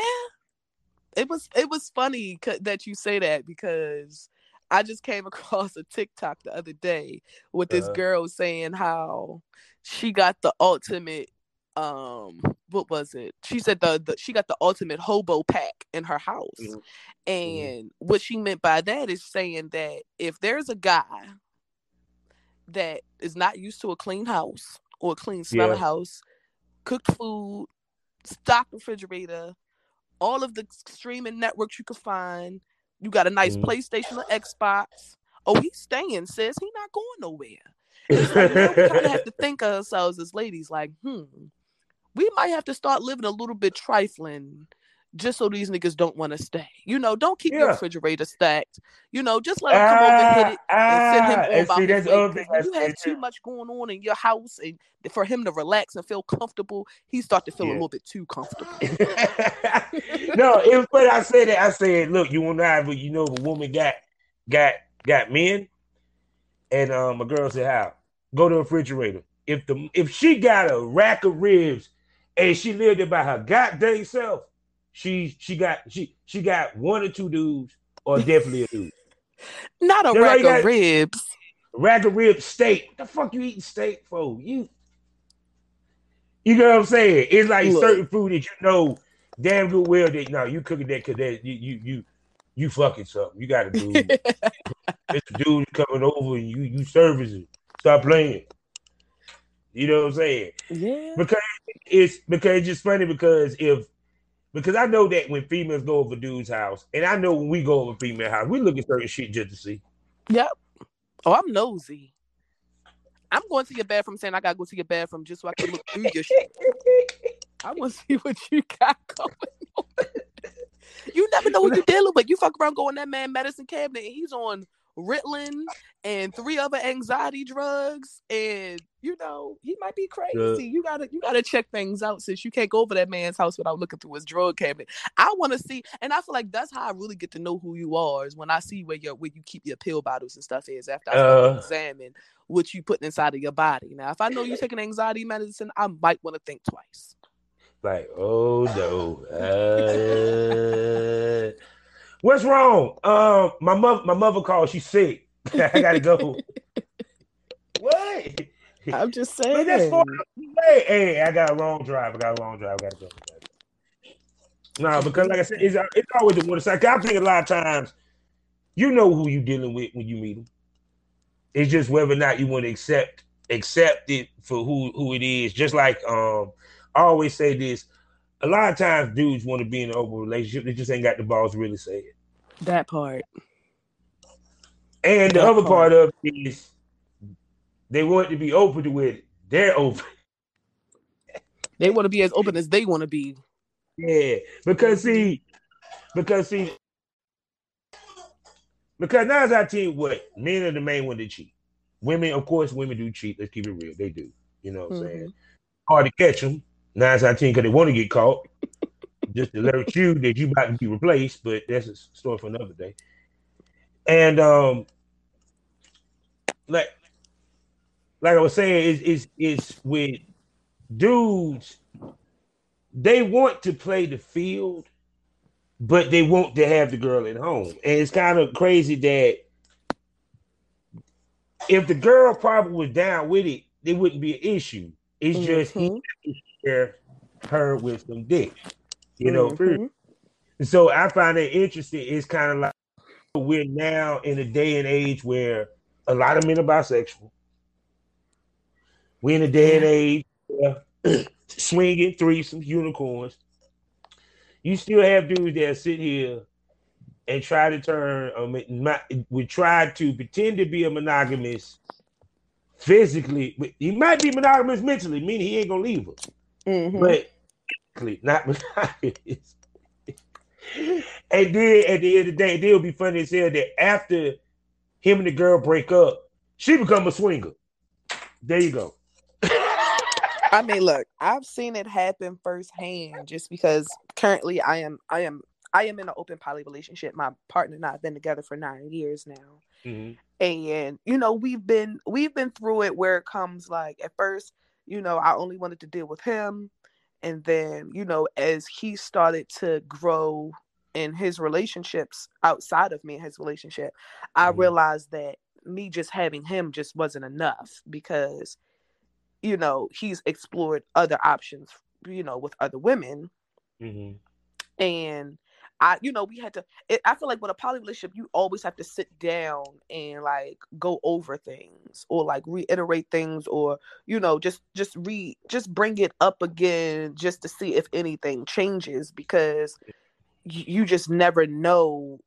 it was it was funny c- that you say that because I just came across a TikTok the other day with this Uh-huh. girl saying how she got the ultimate um what was it? She said the, the she got the ultimate hobo pack in her house. Mhm. And what she meant by that is saying that if there's a guy that is not used to a clean house or a clean smelling Yeah. house, cooked food, stocked refrigerator, all of the streaming networks you can find. You got a nice Mhm. PlayStation or Xbox. Oh, he's staying, sis. He not going nowhere. Like we kind of have to think of ourselves as ladies, like, hmm, we might have to start living a little bit trifling just so these niggas don't want to stay. You know, don't keep your refrigerator stacked. You know, just let him come over and hit it and send him Ah, on and see, his way. other 'Cause thing when I you have too much going on in your house and for him to relax and feel comfortable, he start to feel a little bit too comfortable. no, it was funny. I said it. I said, look, you want to have, you know, a woman got got got men, and um, a girl said, how? Go to the refrigerator. If the if she got a rack of ribs and she lived it by her goddamn self, she she got she she got one or two dudes, or definitely a dude. Not a That's rack of ribs. rack of rib steak. The fuck you eating steak for? You you know what I'm saying? It's like Look. certain food that you know damn good well that no, you cooking that because that you you you you fucking something. You got to do. it's a dude coming over and you you servicing. Stop playing. You know what I'm saying? yeah. Because it's because it's just funny because if because I know that when females go over dude's house, and I know when we go over female house, we look at certain shit just to see. Yep. Oh, I'm nosy. I'm going to your bathroom saying I gotta go to your bathroom just so I can look through your shit. I want to see what you got going on. you never know what you're dealing with. You fuck around going that man medicine cabinet and he's on Ritalin and three other anxiety drugs, and you know he might be crazy. You gotta you gotta check things out since you can't go over that man's house without looking through his drug cabinet. I want to see, and I feel like that's how I really get to know who you are is when I see where your where you keep your pill bottles and stuff is after I uh, examine what you put inside of your body. Now, if I know you're taking anxiety medicine, I might want to think twice. Like, oh no. Uh... What's wrong? Um, my mother, my mother called. She's sick. I gotta go. what? I'm just saying. that's for, hey, hey, I got a long drive. I got a long drive. I gotta go. No, because like I said, it's, it's always the one side. I think a lot of times, you know who you dealing with when you meet them. It's just whether or not you want to accept accept it for who who it is. Just like um, I always say this: a lot of times dudes want to be in an open relationship. They just ain't got the balls to really say it. That part. And the that other part. part of it is they want to be open to it. They're open. They want to be as open as they want to be. Yeah, because see, because see, because nine out of ten, what men are the main one to cheat. Women, of course, women do cheat. Let's keep it real. They do. You know what I'm mm-hmm. saying? Hard to catch them nine out of ten because they want to get caught. Just to alert you that you about to be replaced, but that's a story for another day. And um, like like I was saying, is is is with dudes, they want to play the field, but they want to have the girl at home. And it's kind of crazy that if the girl probably was down with it, it wouldn't be an issue. It's mm-hmm. just he share her with some dick, you know. Mm-hmm. So I find it interesting. It's kind of like we're now in a day and age where a lot of men are bisexual. We're in a day and age where swinging threesomes, unicorns. You still have dudes that sit here and try to turn, um, we try to pretend to be a monogamous physically. He might be monogamous mentally, meaning he ain't gonna leave us mm-hmm. but not monogamous. and then at the end of the day, it'll be funny as hell that after him and the girl break up, she become a swinger. There you go. I mean, look, I've seen it happen firsthand just because currently I am I am I am in an open poly relationship. My partner and I have been together for nine years now. Mm-hmm. And you know, we've been we've been through it where it comes like at first you know, I only wanted to deal with him. And then, you know, as he started to grow in his relationships outside of me and his relationship, I mm-hmm. realized that me just having him just wasn't enough because, you know, he's explored other options, you know, with other women. Mm-hmm. And I, you know, we had to. It, I feel like with a poly relationship, you always have to sit down and like go over things or like reiterate things or you know just just re just bring it up again just to see if anything changes because you, you just never know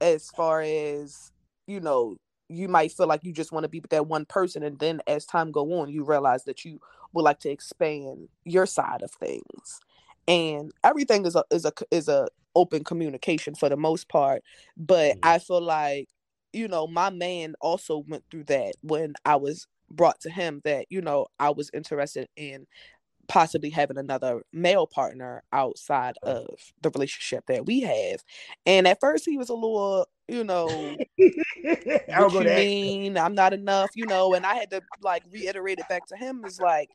as far as you know you might feel like you just want to be with that one person and then as time go on you realize that you would like to expand your side of things and everything is a is a is a open communication for the most part. But mm-hmm. I feel like, you know, my man also went through that when I was brought to him that, you know, I was interested in possibly having another male partner outside of the relationship that we have. And at first he was a little, you know, what you mean? I'm not enough, you know, and I had to like reiterate it back to him is like,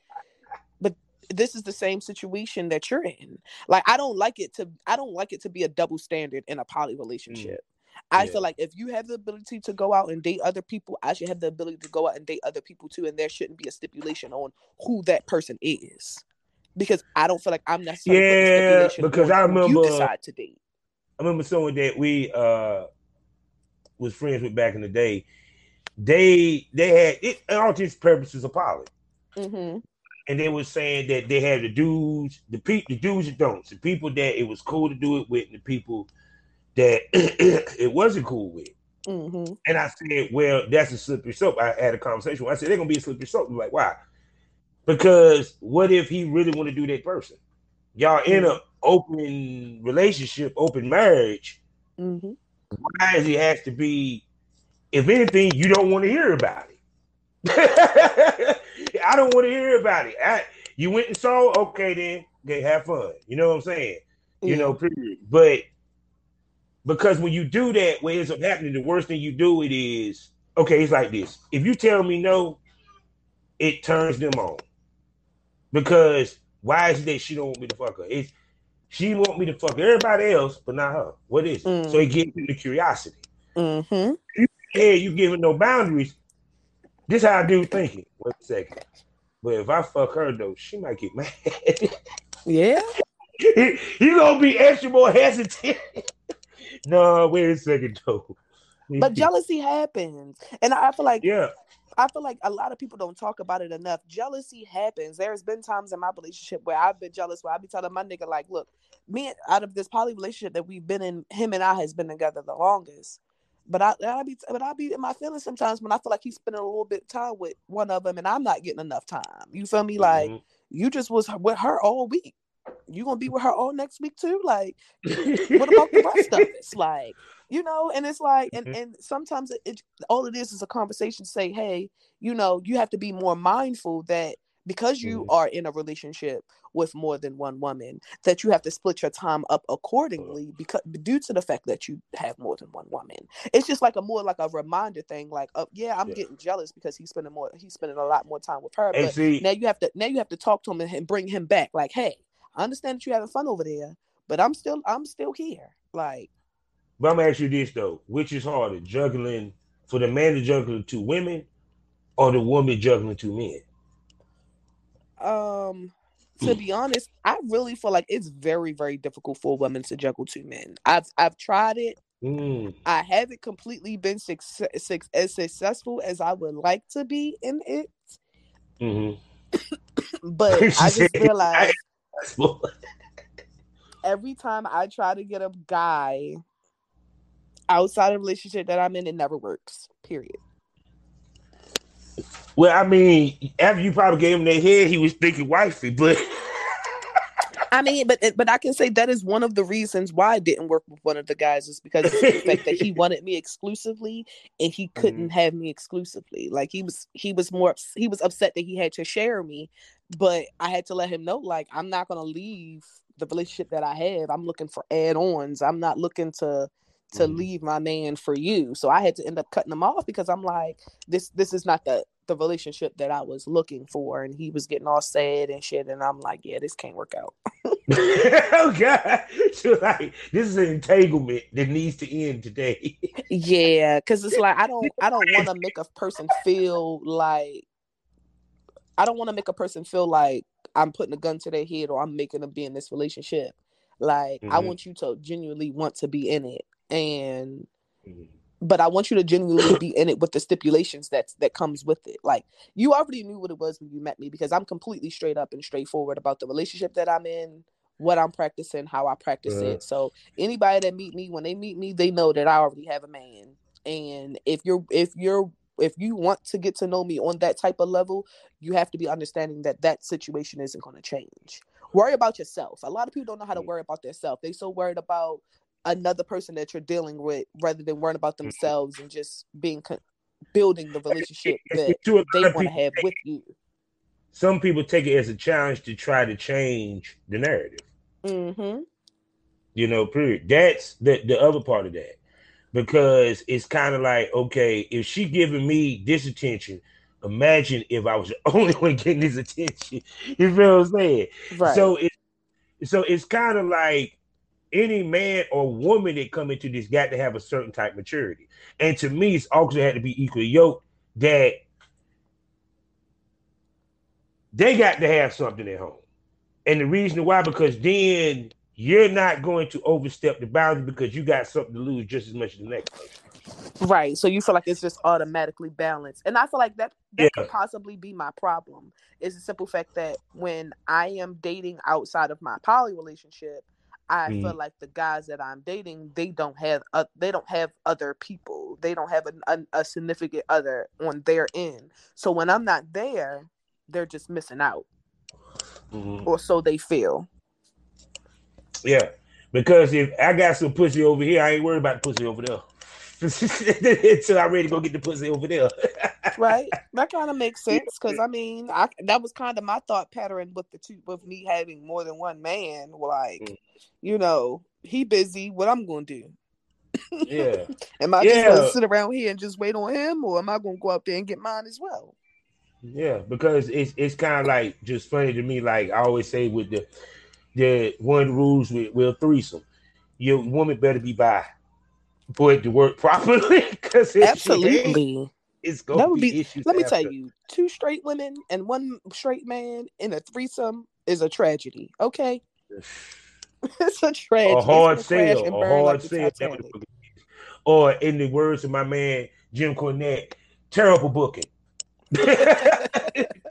this is the same situation that you're in. Like I don't like it to I don't like it to be a double standard in a poly mm. relationship. Mm. I yeah. feel like if you have the ability to go out and date other people, I should have the ability to go out and date other people too, and there shouldn't be a stipulation on who that person is, because I don't feel like I'm necessarily yeah. Because I remember you decide to date. I remember someone that we uh was friends with back in the day. They they had it all these purposes of poly. Mm-hmm and they were saying that they had the dudes, the pe- the dudes and don'ts, the people that it was cool to do it with, and the people that it wasn't cool with. Mm-hmm. And I said, well, that's a slippery slope. I had a conversation. I said, they're gonna be a slippery slope. I'm like, why? Because what if he really want to do that person? Y'all in Mm-hmm. an open relationship, open marriage. Mm-hmm. Why does he has to be? If anything, you don't want to hear about it. I don't want to hear about it. I, you went and saw, okay, then, okay, have fun. You know what I'm saying? You know, period. But because when you do that, what ends up happening, the worst thing you do it is okay, it's like this. If you tell me no, it turns them on. Because why is it that she don't want me to fuck her? It's she want me to fuck everybody else, but not her. What is it? Mm. So it gives you the curiosity. Mm-hmm. Hey, you giving no boundaries. This how I do thinking. Wait a second. But if I fuck her though, she might get mad. Yeah. you gonna be extra more hesitant. no, wait a second though. But jealousy happens. And I feel like yeah, I feel like a lot of people don't talk about it enough. Jealousy happens. There's been times in my relationship where I've been jealous, where I be telling my nigga, like, look, me out of this poly relationship that we've been in, him and I has been together the longest. But I, I be, but I be in my feelings sometimes when I feel like he's spending a little bit of time with one of them, and I'm not getting enough time. You feel me? Like Mhm. you just was with her all week. You gonna be with her all next week too? Like what about the rest of us? Like, you know, and it's like, and Mhm. and sometimes it, it all it is is a conversation. to Say, hey, you know, you have to be more mindful that because you Mhm. are in a relationship with more than one woman, that you have to split your time up accordingly because due to the fact that you have more than one woman. It's just like a more like a reminder thing. Like, uh, yeah, I'm Yeah. getting jealous because he's spending more. He's spending a lot more time with her. And but see, now you have to now you have to talk to him and, and bring him back. Like, hey, I understand that you're having fun over there, but I'm still I'm still here. Like, but I'm gonna ask you this though: which is harder, juggling for the man to juggle two women, or the woman juggling two men? Um, to be honest, I really feel like it's very very difficult for women to juggle two men. I've I've tried it. Mm. I haven't completely been success, suc- as successful as I would like to be in it, hmm but I just realized every time I try to get a guy outside of relationship that I'm in, it never works. Period. Well, I mean, after you probably gave him that head, he was thinking wifey, but I mean, but eh, but I can say that is one of the reasons why I didn't work with one of the guys is because of the fact that he wanted me exclusively and he couldn't mm-hmm. have me exclusively. Like he was he was more he was upset that he had to share me, but I had to let him know like I'm not gonna leave the relationship that I have. I'm looking for add-ons. I'm not looking to to Mhm. leave my man for you. So I had to end up cutting him off because I'm like this this is not the the relationship that I was looking for and he was getting all sad and shit and I'm like yeah this can't work out. oh god, so like this is an entanglement that needs to end today. Yeah, because it's like I don't I don't want to make a person feel like I don't want to make a person feel like I'm putting a gun to their head or I'm making them be in this relationship. Like I Mhm. want you to genuinely want to be in it, and Mhm. but I want you to genuinely be in it with the stipulations that that comes with it. Like you already knew what it was when you met me because I'm completely straight up and straightforward about the relationship that I'm in, what I'm practicing, how I practice Uh-huh. it. So anybody that meet me when they meet me, they know that I already have a man. And if you're if you're if you want to get to know me on that type of level, you have to be understanding that that situation isn't going to change. Worry about yourself. A lot of people don't know how to worry about themselves. They so worried about another person that you're dealing with rather than worrying about Mm-hmm. themselves and just being con- building the relationship that To a lot they want to have with you. some people take it as a challenge to try to change the narrative. Mm-hmm. You know, period. That's the the other part of that. Because it's kind of like, okay, if she giving me this attention, imagine if I was the only one getting this attention. You feel what I'm saying? Right. So it so it's kind of like any man or woman that come into this got to have a certain type of maturity. And to me, it's also had to be equally yoked that they got to have something at home. And the reason why, because then you're not going to overstep the boundary because you got something to lose just as much as the next person. Right. So you feel like it's just automatically balanced. And I feel like that that Yeah. could possibly be my problem. Is the simple fact that when I am dating outside of my poly relationship, I Mhm. feel like the guys that I'm dating, they don't have uh, they don't have other people. They don't have a, a, a significant other on their end. So when I'm not there, they're just missing out, Mhm. or so they feel. Yeah, because if I got some pussy over here, I ain't worried about the pussy over there. Until I'm ready to go get the pussy over there. Right? That kind of makes sense because I mean, I that was kind of my thought pattern with the two with me having more than one man. Like, Mm. you know, he busy. What I'm gonna do? yeah. Am I just gonna sit around here and just wait on him, or am I gonna go out there and get mine as well? Yeah, because it's it's kind of like just funny to me. Like I always say with the the one rules with with threesome, your woman better be by for it to work properly. Because Absolutely. it's gonna That would be, be- issues. Let me after. tell you, two straight women and one straight man in a threesome is a tragedy. Okay, it's a tragedy. a hard sale, a hard like sale. that Titanic. what it is. Or in the words of my man Jim Cornette, terrible booking.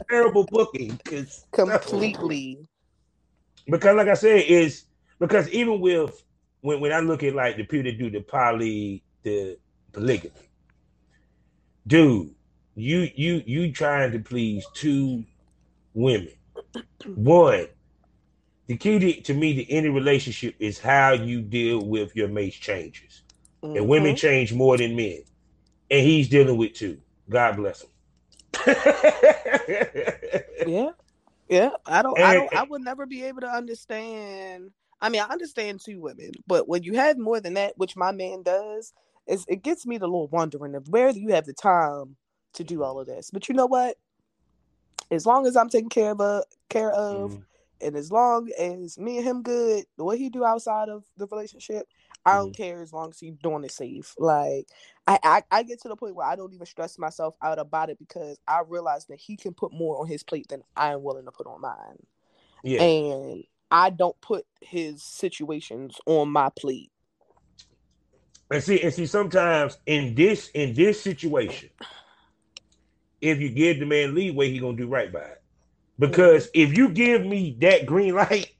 terrible booking because Completely. because like I said, is because even with when when I look at like the people that do the poly the polygamy, dude, you you you trying to please two women. One, the key to, to me to any relationship is how you deal with your mate's changes. And mm-hmm. women change more than men. And he's dealing with two. God bless him. Yeah, yeah. I don't. I don't. I would never be able to understand. I mean, I understand two women, but when you have more than that, which my man does, is it gets me a little wondering of where do you have the time to do all of this? But you know what? As long as I'm taken care of, uh, care of, Mhm. and as long as me and him good, what he do outside of the relationship, I don't care as long as he's doing it safe. Like I, I, I get to the point where I don't even stress myself out about it because I realize that he can put more on his plate than I am willing to put on mine, Yeah. and I don't put his situations on my plate. And see, and see, sometimes in this in this situation, if you give the man leeway, he gonna do right by it. Because if you give me that green light,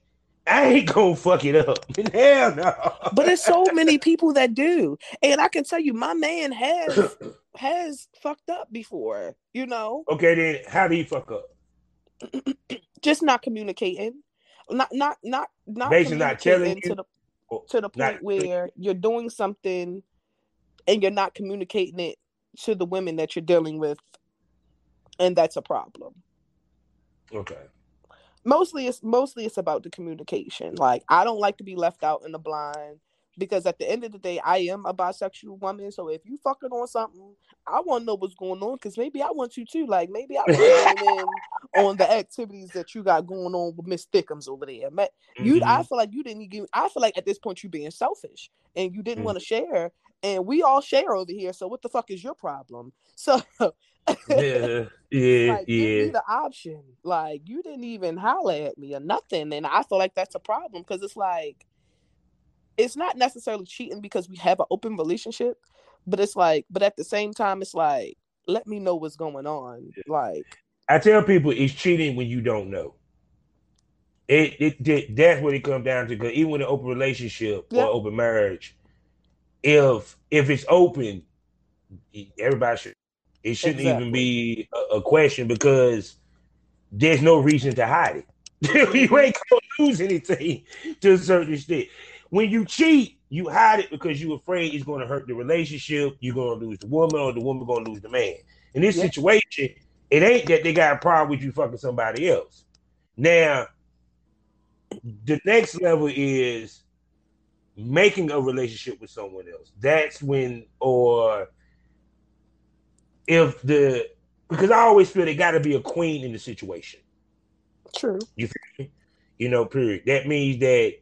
I ain't gonna fuck it up. Hell no. But there's so many people that do, and I can tell you, my man has has fucked up before. You know, okay, then how do he fuck up? just not communicating, not not not not Basically not telling you to the to the not- point where you're doing something and you're not communicating it to the women that you're dealing with, and that's a problem. Okay. Mostly, it's mostly it's about the communication. Like I don't like to be left out in the blind because at the end of the day, I am a bisexual woman. So if you fucking on something, I want to know what's going on because maybe I want you too. Like maybe I want to in on the activities that you got going on with Miss Thickums over there. You, I Mhm. feel like you didn't give. I feel like at this point you being selfish and you didn't Mm. want to share, and we all share over here. So what the fuck is your problem? So yeah, yeah, like give me yeah. the option. Like you didn't even holler at me or nothing, and I feel like that's a problem because it's like it's not necessarily cheating because we have an open relationship, but it's like, but at the same time, it's like let me know what's going on. Like I tell people it's cheating when you don't know. It, it, it that's what it comes down to. Because even with an open relationship Yeah. or open marriage, if if it's open, everybody should. It shouldn't even be a, a question because there's no reason to hide it. you ain't gonna lose anything to a certain extent. When you cheat, you hide it because you're afraid it's going to hurt the relationship. You're going to lose the woman, or the woman going to lose the man. In this Yeah. situation, it ain't that they got a problem with you fucking somebody else. Now, the next level is making a relationship with someone else. That's when, or if the because I always feel they got to be a queen in the situation. true. You feel me? You know, period. That means that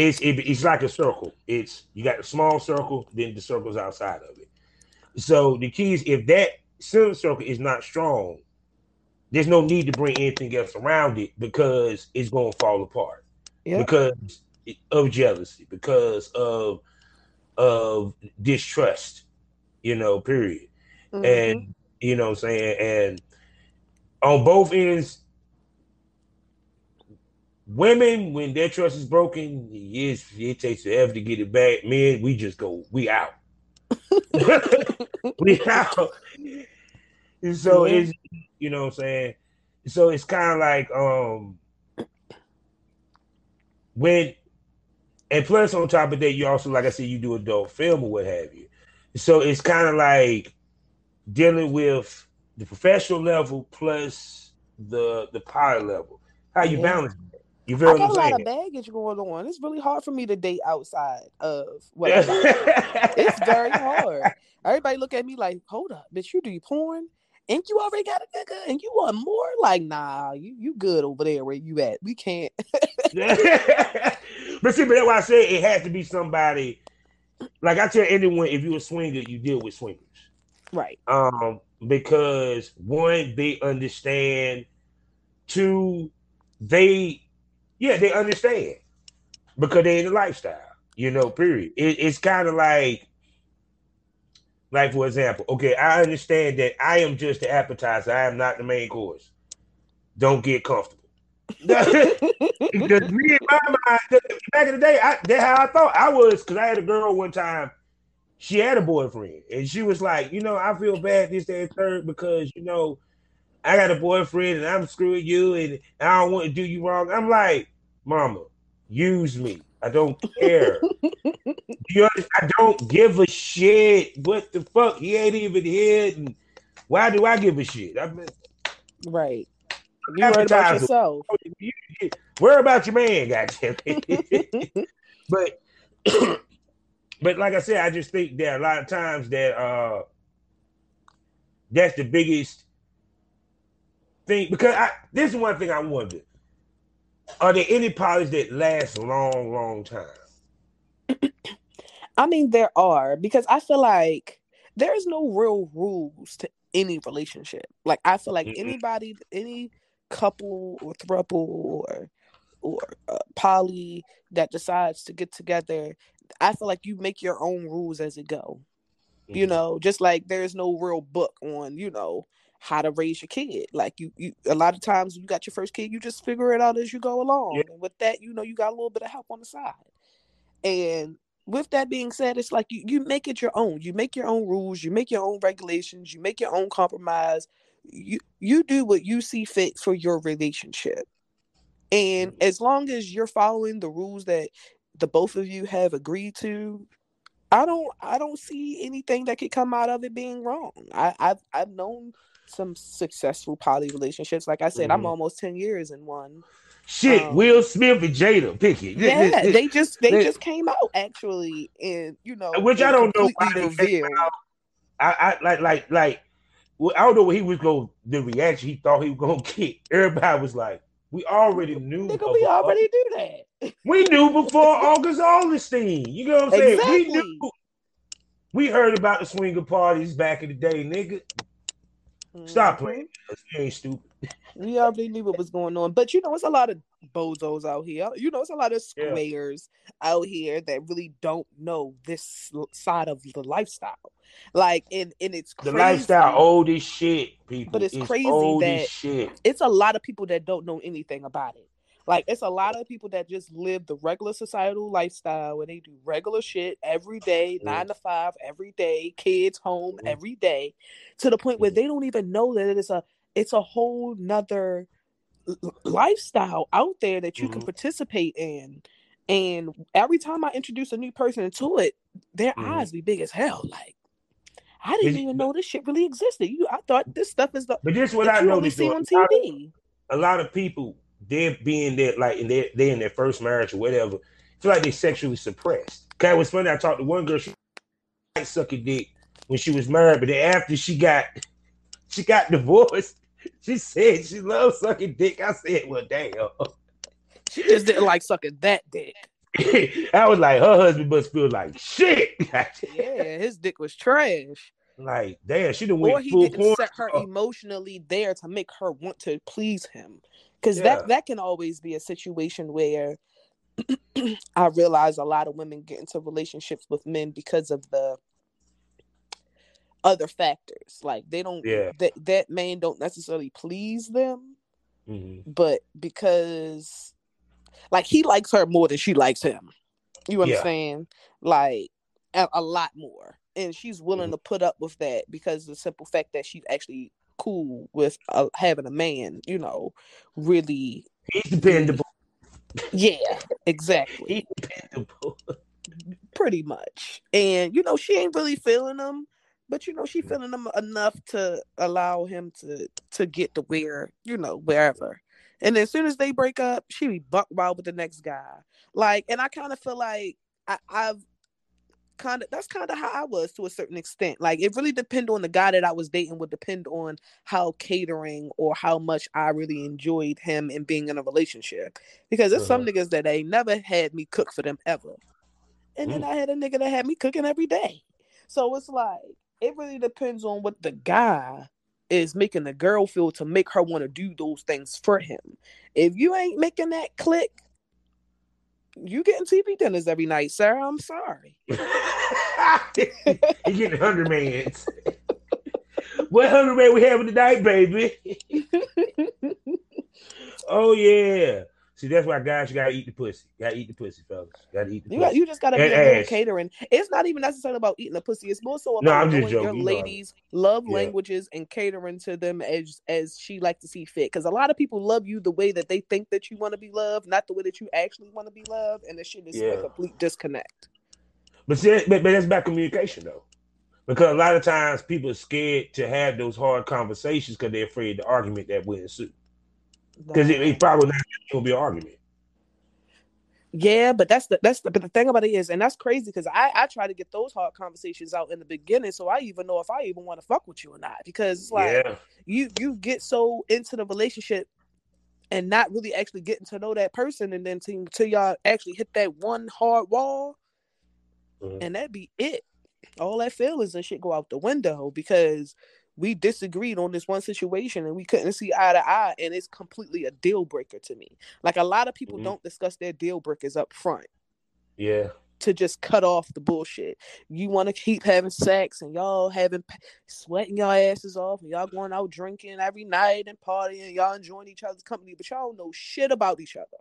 it's it, it's like a circle. It's you got a small circle, then the circles outside of it. So the key is if that center circle is not strong, there's no need to bring anything else around it because it's going to fall apart. Yeah. Because of jealousy, because of of distrust. You know, period Mhm. and you know what I'm saying and on both ends women when their trust is broken, yes, it takes forever to get it back. Men, we just go, we out. we out. And so yeah. it's you know what I'm saying. So it's kind of like um when and plus on top of that, you also like I said, you do adult film or what have you. So it's kind of like dealing with the professional level plus the the power level. How you yeah. balance? You feel I got a lot of baggage going on. It's really hard for me to date outside of what it's very hard. Everybody look at me like, hold up, bitch, you do porn? And you already got a nigga and you want more? Like, nah, you you good over there where you at. We can't. but see, but that's why I say it has to be somebody. Like I tell anyone, if you're a swinger, you deal with swingers. Right. Um, because one, they understand. Two, they, yeah, they understand because they in the lifestyle. You know, period. It, it's kind of like, like for example, okay, I understand that I am just the appetizer. I am not the main course. Don't get comfortable. because me in my mind, back in the day, I, that's how I thought I was. Because I had a girl one time she had a boyfriend, and she was like, you know, I feel bad this, day and third because you know, I got a boyfriend and I'm screwing you, and I don't want to do you wrong. I'm like, Mama, use me. I don't care. you I don't give a shit. What the fuck? He ain't even here. And why do I give a shit? I mean, right. You worry about yourself. Worry about your man, goddamn. but but like I said, I just think that a lot of times that uh that's the biggest thing because I this is one thing I wonder. Are there any polys that last a long, long time? I mean, there are because I feel like there's no real rules to any relationship. Like I feel like mm-hmm. anybody, any couple or throuple or or uh, poly that decides to get together I feel like you make your own rules as it go. Mm-hmm. You know, just like there's no real book on, you know, how to raise your kid. Like you, you a lot of times when you got your first kid, you just figure it out as you go along. Yeah. And with that, you know, you got a little bit of help on the side. And with that being said, it's like you, you make it your own. You make your own rules, you make your own regulations, you make your own compromise. You you do what you see fit for your relationship. And mm-hmm. as long as you're following the rules that the both of you have agreed to i don't i don't see anything that could come out of it being wrong i i've, I've known some successful poly relationships like i said mm-hmm. i'm almost 10 years in one shit um, will smith and Jada Pinkett yeah they just they just came out actually and you know which i don't know why I, I like like like I don't know what he was going the reaction he thought he was gonna get. Everybody was like, we already knew. Nigga, we already knew that. We knew before August Alsina. You know what I'm saying? Exactly. We knew. We heard about the swinger parties back in the day, nigga. Stop mm-hmm. playing. You ain't stupid. We already knew what was going on, but you know, it's a lot of bozos out here. You know, it's a lot of squares yeah. out here that really don't know this side of the lifestyle. Like, and and it's crazy. the lifestyle old as shit, people. But it's, it's crazy that it's a lot of people that don't know anything about it. Like it's a lot of people that just live the regular societal lifestyle and they do regular shit every day, nine to five every day, kids home every day, to the point where they don't even know that it's a it's a whole nother lifestyle out there that you mm-hmm. can participate in. And every time I introduce a new person into it, their mm-hmm. eyes be big as hell. Like, I didn't even know this shit really existed. You, I thought this stuff is the. But this what I noticed on TV. A lot of people they're being there like in their they in their first marriage or whatever, feel like they're sexually suppressed. Okay, what's funny. I talked to one girl, she suck sucking dick when she was married, but then after she got she got divorced, she said she loved sucking dick. I said, well, damn. She just didn't like sucking that dick. I was like, her husband must feel like shit. yeah, his dick was trash. Like, damn, she didn't went or he didn't porn. set her emotionally there to make her want to please him because yeah. that that can always be a situation where I realize a lot of women get into relationships with men because of the other factors. Like they don't yeah. that that man don't necessarily please them, mm-hmm. but because like he likes her more than she likes him. You Yeah. understand? Like a, a lot more. And she's willing Mhm. to put up with that because the simple fact that she's actually cool with uh, having a man, you know, really He's dependable. yeah, exactly. He's dependable. pretty much. And you know, she ain't really feeling him, but you know, she feeling him enough to allow him to to get to where you know wherever. And as soon as they break up, she be buck wild with the next guy. Like, and I kind of feel like I, I've kind of that's kind of how I was to a certain extent. Like, it really depend on the guy that I was dating. Would depend on how catering or how much I really enjoyed him and being in a relationship. Because there's some Uh-huh. niggas that they never had me cook for them ever. And then Mm. I had a nigga that had me cooking every day. So it's like it really depends on what the guy is making the girl feel to make her want to do those things for him. If you ain't making that click, you getting TV dinners every night, sir. I'm sorry. he getting Hungry-Mans. what Hungry-Man we having tonight, baby? oh yeah. See, that's why guys you gotta eat the pussy. You Gotta eat the pussy, fellas. You Gotta eat the You pussy. you just gotta be a catering. It's not even necessarily about eating the pussy. It's more so about No, I'm just knowing joking. your You know ladies' love Yeah. languages and catering to them as as she like to see fit. Because a lot of people love you the way that they think that you want to be loved, not the way that you actually want to be loved, and the shit is Yeah. a complete disconnect. But, see, but but that's about communication though, because a lot of times people are scared to have those hard conversations because they're afraid the argument that will ensue. Because it, it probably not gonna be an argument. Yeah, but that's the that's the but the thing about it is, and that's crazy because I I try to get those hard conversations out in the beginning, so I even know if I even want to fuck with you or not. Because it's like yeah, you you get so into the relationship and not really actually getting to know that person, and then till y'all actually hit that one hard wall, Mhm. and that be it. All that feelings and shit go out the window because we disagreed on this one situation and we couldn't see eye to eye, and it's completely a deal breaker to me. Like a lot of people Mhm. don't discuss their deal breakers up front yeah. to just cut off the bullshit. You want to keep having sex and y'all having sweating your asses off and y'all going out drinking every night and partying, y'all enjoying each other's company, but y'all know shit about each other.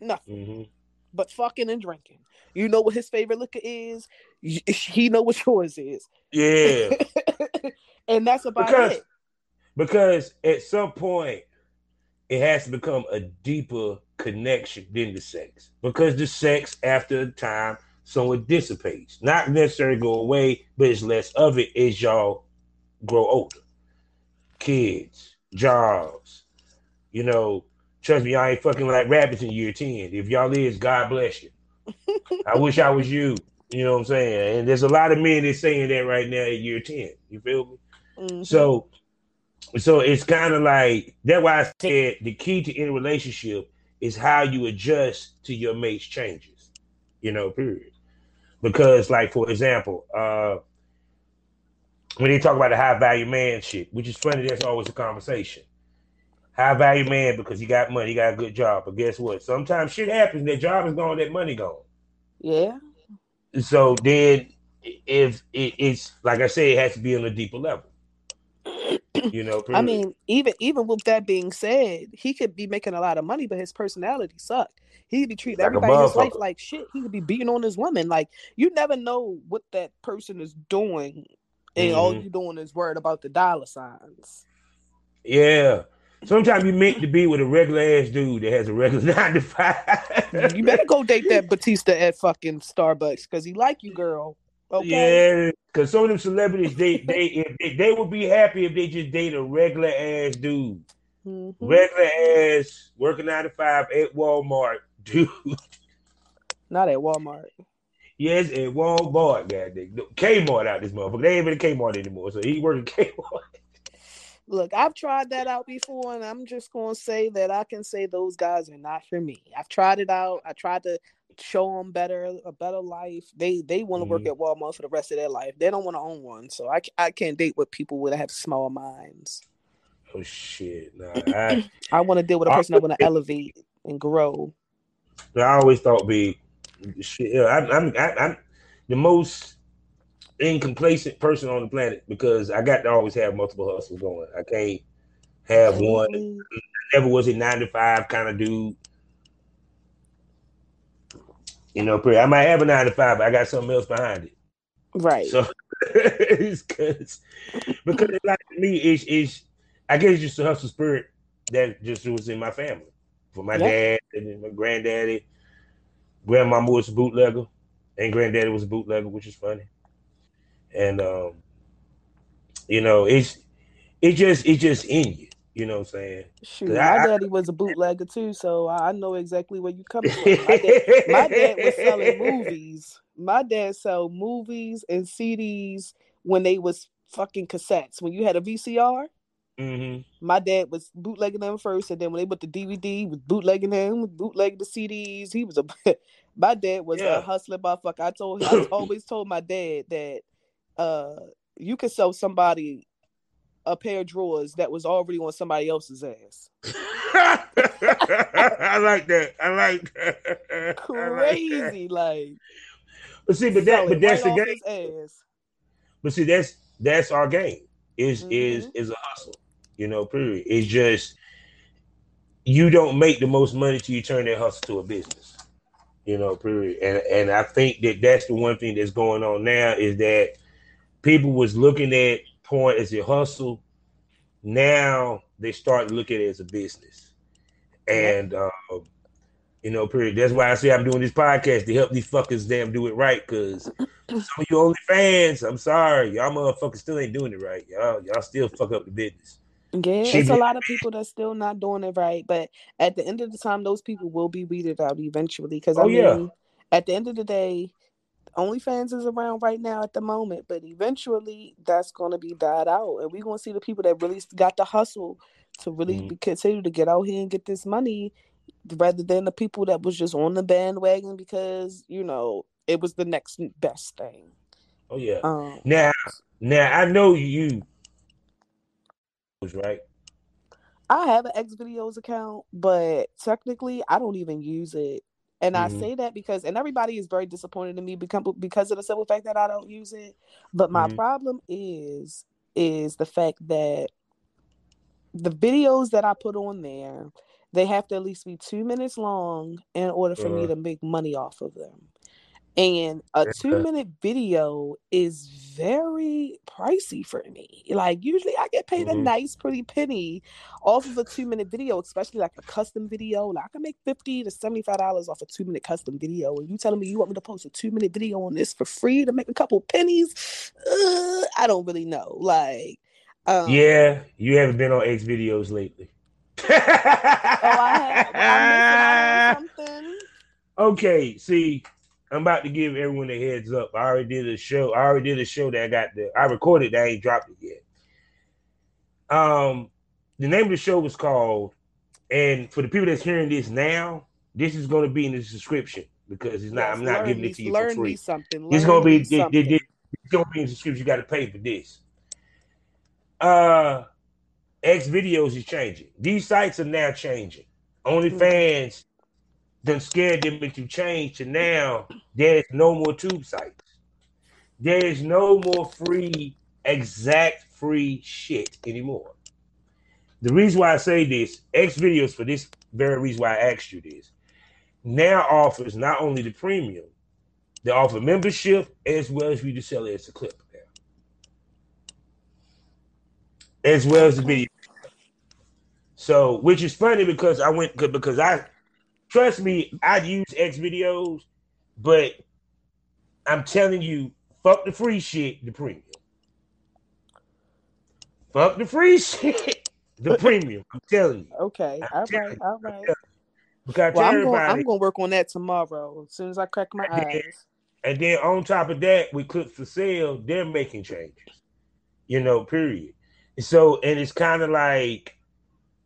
Nothing hmm but fucking and drinking. You know what his favorite liquor is. He know what yours is, Yeah. and that's about Because- it. because at some point it has to become a deeper connection than the sex. Because the sex after a time somewhat dissipates. Not necessarily go away, but it's less of it as y'all grow older. Kids, jobs, you know, trust me, y'all ain't fucking like rabbits in year 10. If y'all is, God bless you. I wish I was you. You know what I'm saying? And there's a lot of men that's saying that right now at year 10. You feel me? Mhm. So, so it's kind of like that's why I said the key to any relationship is how you adjust to your mate's changes. You know, period. Because, like for example, uh, when they talk about the high value man shit, which is funny, that's always a conversation. High value man because he got money, he got a good job. But guess what? Sometimes shit happens. That job is gone, that money gone. yeah, So then, if it, it's like I say, it has to be on a deeper level. You know, I mean, even even with that being said, he could be making a lot of money, but his personality sucked. He could be treating Like everybody in his life like shit. He could be beating on his woman. Like you never know what that person is doing, and all Mhm. you doing is worried about the dollar signs. Yeah. Sometimes you meant to be with a regular ass dude that has a regular nine to five. You better go date that barista at fucking Starbucks because he like you, girl. Okay. Yeah, because some of them celebrities, they they if they, they would be happy if they just date a regular ass dude, Mhm. regular ass working nine to five at Walmart dude. Not at Walmart. yes, at Walmart, goddamn. Kmart out this motherfucker. They ain't even at Kmart anymore, so he working Kmart. Look, I've tried that out before, and I'm just gonna say that I can say those guys are not for me. I've tried it out. I tried to show them better, a better life. They they want to work Mhm. at Walmart for the rest of their life. They don't want to own one, so I, I can't date with people that have small minds. Oh shit, nah. I, I want to deal with a person that want to elevate and grow. I always thought be shit. Yeah, I, I'm I, I'm the most incomplacent person on the planet because I got to always have multiple hustles going. I can't have one. Absolutely. Never was a nine to five kind of dude. You know, I might have a nine to five, but I got something else behind it. Right. So it's because because like me, it's, it's I guess it's just a hustle spirit that just was in my family. For my yep. dad and my granddaddy, grandmama was a bootlegger, and granddaddy was a bootlegger, which is funny. And um, you know, it's it just it just in you. You know what I'm saying? Shoot, my I, daddy was a bootlegger too, so I know exactly where you coming from. My dad, my dad was selling movies. My dad sold movies and CDs when they was fucking cassettes. When you had a VCR, mm-hmm. my dad was bootlegging them first, and then when they put the DVD, was bootlegging them, bootlegging the CDs. He was a my dad was yeah. a hustler motherfucker. I told I always told my dad that uh you could sell somebody a pair of drawers that was already on somebody else's ass. I like that. I like that. Crazy, like, like. But see, but that, but that's right the game. But see, that's that's our game. Is mm-hmm. is is a hustle. You know, period. It's just you don't make the most money till you turn that hustle to a business. You know, period. And and I think that that's the one thing that's going on now is that people was looking at porn as a hustle. Now they start to look at it as a business, and uh, you know, period. That's why I say I'm doing this podcast to help these fuckers damn do it right. Cause some of you only fans, I'm sorry, y'all motherfuckers still ain't doing it right. Y'all, y'all still fuck up the business. Yeah, it's a lot of people that's still not doing it right. But at the end of the time, those people will be weeded out eventually. Because I oh, mean, yeah. at the end of the day, OnlyFans is around right now at the moment, but eventually that's going to be died out, and we're going to see the people that really got the hustle to really mm-hmm. continue to get out here and get this money, rather than the people that was just on the bandwagon because you know it was the next best thing. Oh yeah. Um, now, now I know you was right. I have an XVideos account, but technically I don't even use it and mm-hmm. I say that because, and everybody is very disappointed in me because because of the simple fact that I don't use it. But my mm-hmm. problem is is the fact that the videos that I put on there, they have to at least be two minutes long in order for uh, me to make money off of them. And a two minute video is very pricey for me. Like usually I get paid mm-hmm. a nice pretty penny off of a two minute video, especially like a custom video. Like I can make 50 to $75 off a two minute custom video. And you telling me you want me to post a two minute video on this for free to make a couple pennies? Uh, I don't really know. Like um, Yeah, you haven't been on XVideos lately. oh, I have. I something. Okay, see, I'm about to give everyone a heads up. I already did a show. I already did a show that I got the I recorded that I ain't dropped it yet. Um, the name of the show was called, and for the people that's hearing this now, this is going to be in the description because it's not. Yes, I'm not giving it to you for free. Something. Learn it's going to be. It, it, it, it's going to be in the description. You got to pay for this. Uh, XVideos is changing. These sites are now changing. OnlyFans done scared them into change to now there's no more tube sites. There is no more free, exact free shit anymore. The reason why I say this, XVideos for this very reason why I asked you this, now offers not only the premium, they offer membership as well as we just sell it as a clip now. As well as the video. So, which is funny because I went because I trust me, I'd use XVideos, but I'm telling you, fuck the free shit, the premium. Fuck the free shit, the premium. I'm telling you. Okay, I'm all right, all right. Because well, I'm going, I'm going to work on that tomorrow as soon as I crack my and eyes. Then, and then on top of that, with clips for sale, they're making changes. You know, period. so, and it's kind of like,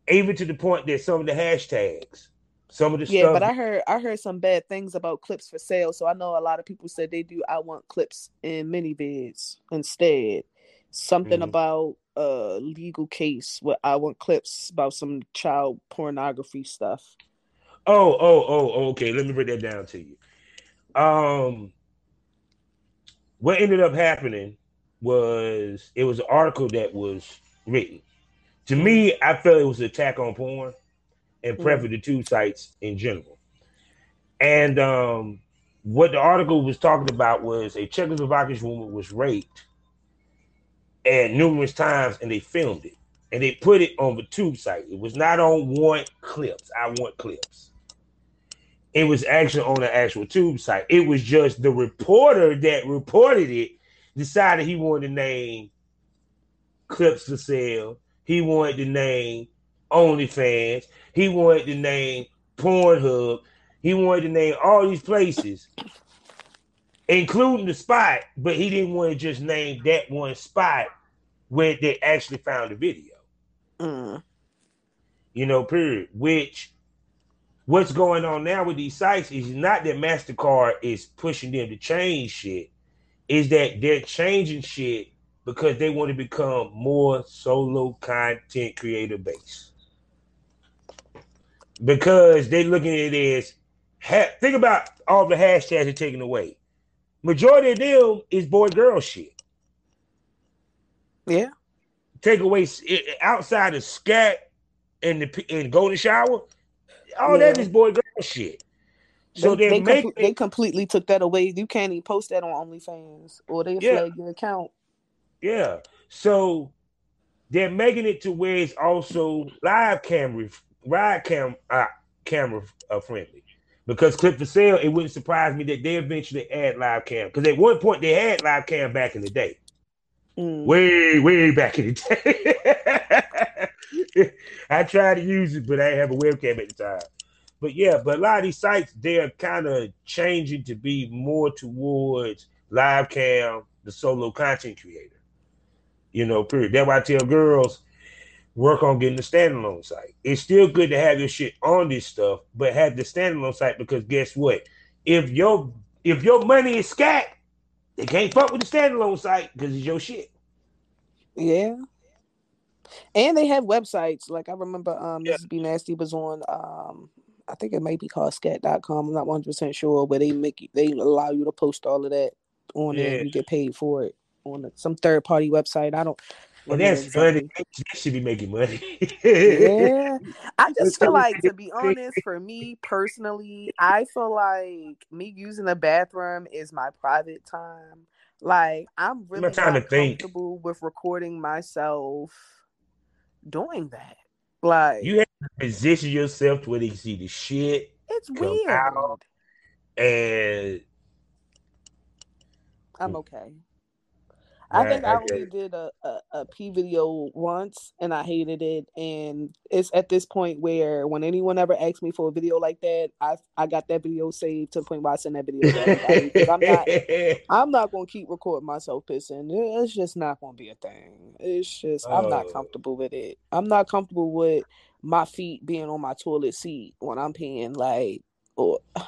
even to the point that some of the hashtags some of the yeah, stuff. but I heard I heard some bad things about clips for sale. So I know a lot of people said they do iWantClips in ManyVids instead. Something mm. about a legal case where iWantClips about some child pornography stuff. Oh, oh, oh, okay. Let me break that down to you. Um, what ended up happening was it was an article that was written. To me, I felt it was an attack on porn and mm-hmm. prefer the two sites in general. And um, what the article was talking about was a Czechoslovakian woman was raped and numerous times, and they filmed it and they put it on the tube site. It was not on Want Clips. iWantClips. It was actually on the actual tube site. It was just the reporter that reported it decided he wanted to name clips to sell. He wanted to name OnlyFans. He wanted to name Pornhub. He wanted to name all these places, including the spot, but he didn't want to just name that one spot where they actually found the video. Mm. You know, period. Which what's going on now with these sites is not that MasterCard is pushing them to change shit, is that they're changing shit because they want to become more solo content creator based. Because they're looking at it as ha- think about all the hashtags they're taking away. Majority of them is boy girl shit. Yeah. Take away outside of scat and the and golden shower. All yeah. that is boy girl shit. So they they, com- they, completely took that away. You can't even post that on OnlyFans or they yeah. flag your account. Yeah. So they're making it to where it's also live camera, live cam, uh, camera uh, friendly. Because clip for sale, it wouldn't surprise me that they eventually add live cam. Because at one point they had live cam back in the day. Mm. Way, way back in the day. I tried to use it, but I didn't have a webcam at the time. But yeah, but a lot of these sites, they're kind of changing to be more towards live cam, the solo content creator you know, period. That's why I tell girls work on getting the standalone site. It's still good to have your shit on this stuff, but have the standalone site because guess what? If your if your money is scat, they can't fuck with the standalone site because it's your shit. Yeah. And they have websites. Like I remember um yeah. Mrs. B Nasty was on um I think it might be called scat.com. I'm not 100 percent sure, but they make you they allow you to post all of that on yeah. there and you get paid for it on some third party website. I don't. Well, that's funny. They should be making money. yeah, I just feel like, to be honest, for me personally, I feel like me using the bathroom is my private time. Like I'm really not comfortable think. with recording myself doing that. Like you have to position yourself to where they see the shit. It's weird. and I'm mm. okay. I think I only did a, a, a P video once and I hated it. And it's at this point where when anyone ever asks me for a video like that, I I got that video saved to the point where I send that video to. I'm not I'm not gonna keep recording myself pissing. It's just not gonna be a thing. It's just I'm not oh. comfortable with it. I'm not comfortable with my feet being on my toilet seat when I'm peeing like or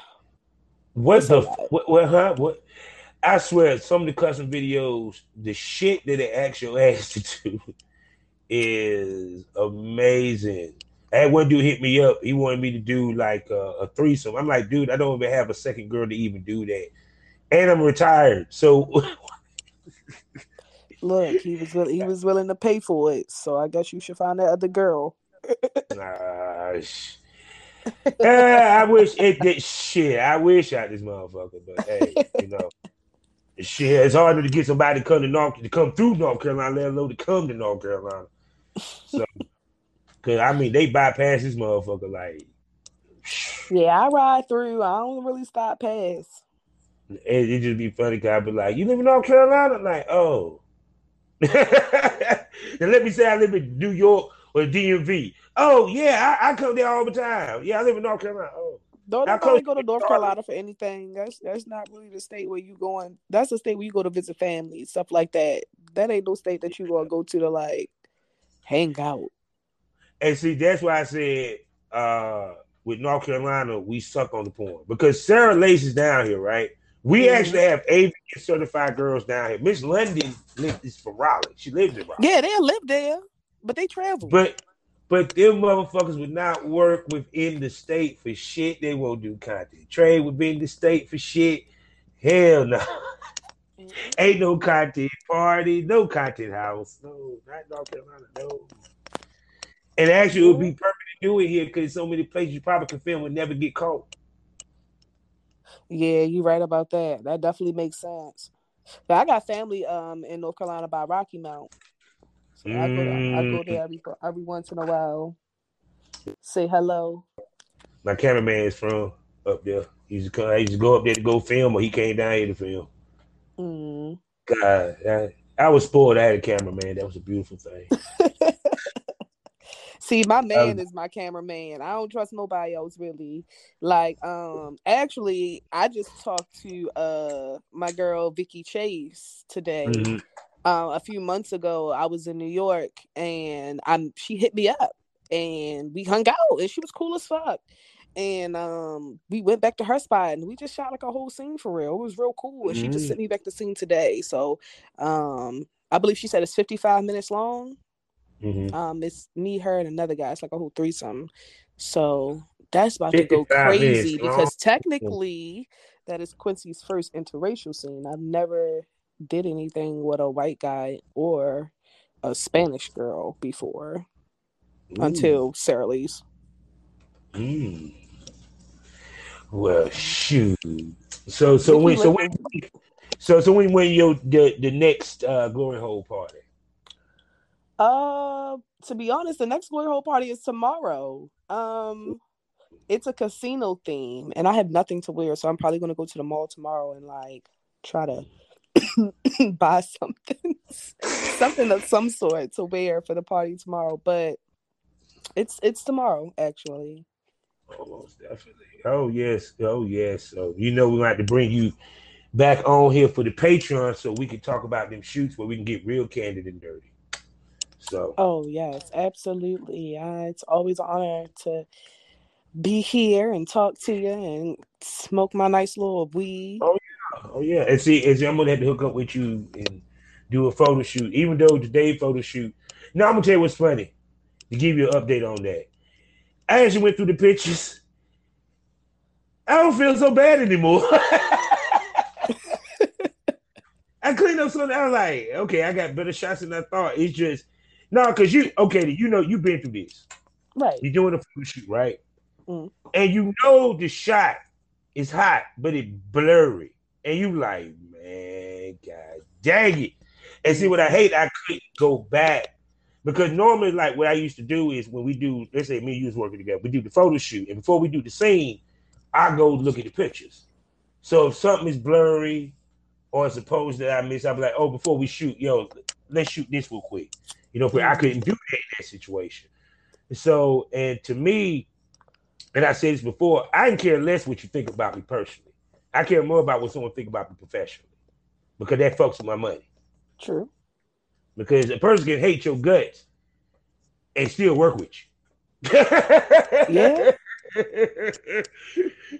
what the what, what huh what I swear, some of the custom videos, the shit that they ask your ass to do is amazing. I had one dude hit me up. He wanted me to do like a, a, threesome. I'm like, dude, I don't even have a second girl to even do that, and I'm retired. So, look, he was he was willing to pay for it. So I guess you should find that other girl. Gosh. Ah, I wish it did shit. I wish I this motherfucker, but hey, you know. Shit, it's harder to get somebody to come to North to come through North Carolina, let alone to come to North Carolina. So, cause I mean, they bypass this motherfucker like. Yeah, I ride through. I don't really stop past. It, it just be funny, cause I be like, "You live in North Carolina?" like, oh. and let me say I live in New York or DMV. Oh yeah, I, I come there all the time. Yeah, I live in North Carolina. Oh. Don't nobody go to North Carolina for anything. That's that's not really the state where you going. That's the state where you go to visit family, stuff like that. That ain't no state that you gonna go to to like hang out. And see, that's why I said uh with North Carolina, we suck on the porn because Sarah Lace is down here, right? We mm-hmm. actually have AV certified girls down here. Miss London lived is from Raleigh. She lives in Raleigh. Yeah, they live there, but they travel. But but them motherfuckers would not work within the state for shit. They won't do content trade within the state for shit. Hell no. Mm-hmm. Ain't no content party, no content house. No, not North Carolina, no. And actually, it would be perfect to do it here because so many places you probably can film would never get caught. Yeah, you're right about that. That definitely makes sense. But I got family um in North Carolina by Rocky Mount. So I go there, I go there every, every once in a while. Say hello. My cameraman is from up there. He used to come, I used to go up there to go film, or he came down here to film. Mm. God, I, I was spoiled. I had a cameraman. That was a beautiful thing. See, my man is my cameraman. I don't trust nobody else really. Like, um, actually, I just talked to uh my girl Vicky Chase today. Mhm. Uh, a few months ago, I was in New York and I'm she hit me up and we hung out and she was cool as fuck. And um, we went back to her spot and we just shot like a whole scene for real. It was real cool. And she just Mm. sent me back the scene today. So um, I believe she said it's 55 minutes long. Mhm. Um, it's me, her, and another guy. It's like a whole threesome. So that's about to go crazy because technically that is Quincy's first interracial scene. I've never did anything with a white guy or a Spanish girl before Ooh. until Sarah Lee's. Mm. Well, shoot. So, so when, so when, so, so when, when your the the next uh, glory hole party? Uh, to be honest, the next glory hole party is tomorrow. Um, it's a casino theme, and I have nothing to wear, so I'm probably gonna go to the mall tomorrow and like try to buy something, something of some sort to wear for the party tomorrow. But it's it's tomorrow actually. Almost definitely. Oh yes. Oh yes. So you know we're gonna have to bring you back on here for the Patreon so we can talk about them shoots where we can get real candid and dirty. So Oh yes, absolutely. Uh, it's always an honor to be here and talk to you and smoke my nice little weed. oh yeah. And see, and see, I'm gonna have to hook up with you and do a photo shoot. Even though today photo shoot. Now I'm gonna tell you what's funny. To give you an update on that. I actually went through the pictures. I don't feel so bad anymore. I cleaned up something. I was like, okay, I got better shots than I thought. It's just no, because you okay, you know you've been through this. Right. You're doing a photo shoot, right? Mm. And you know the shot is hot, but it blurry. And you like, man, god dang it. And see what I hate, I couldn't go back. Because normally, like what I used to do is when we do, let's say me and you was working together, we do the photo shoot, and before we do the scene, I go look at the pictures. So if something is blurry or supposed that I miss, I'll be like, oh, before we shoot, yo, let's shoot this real quick. You know, but I couldn't do that in that situation. So, and to me, and I said this before, I didn't care less what you think about me personally. I care more about what someone think about me professionally. Because that fucks with my money. True. Because a person can hate your guts and still work with you. Yeah.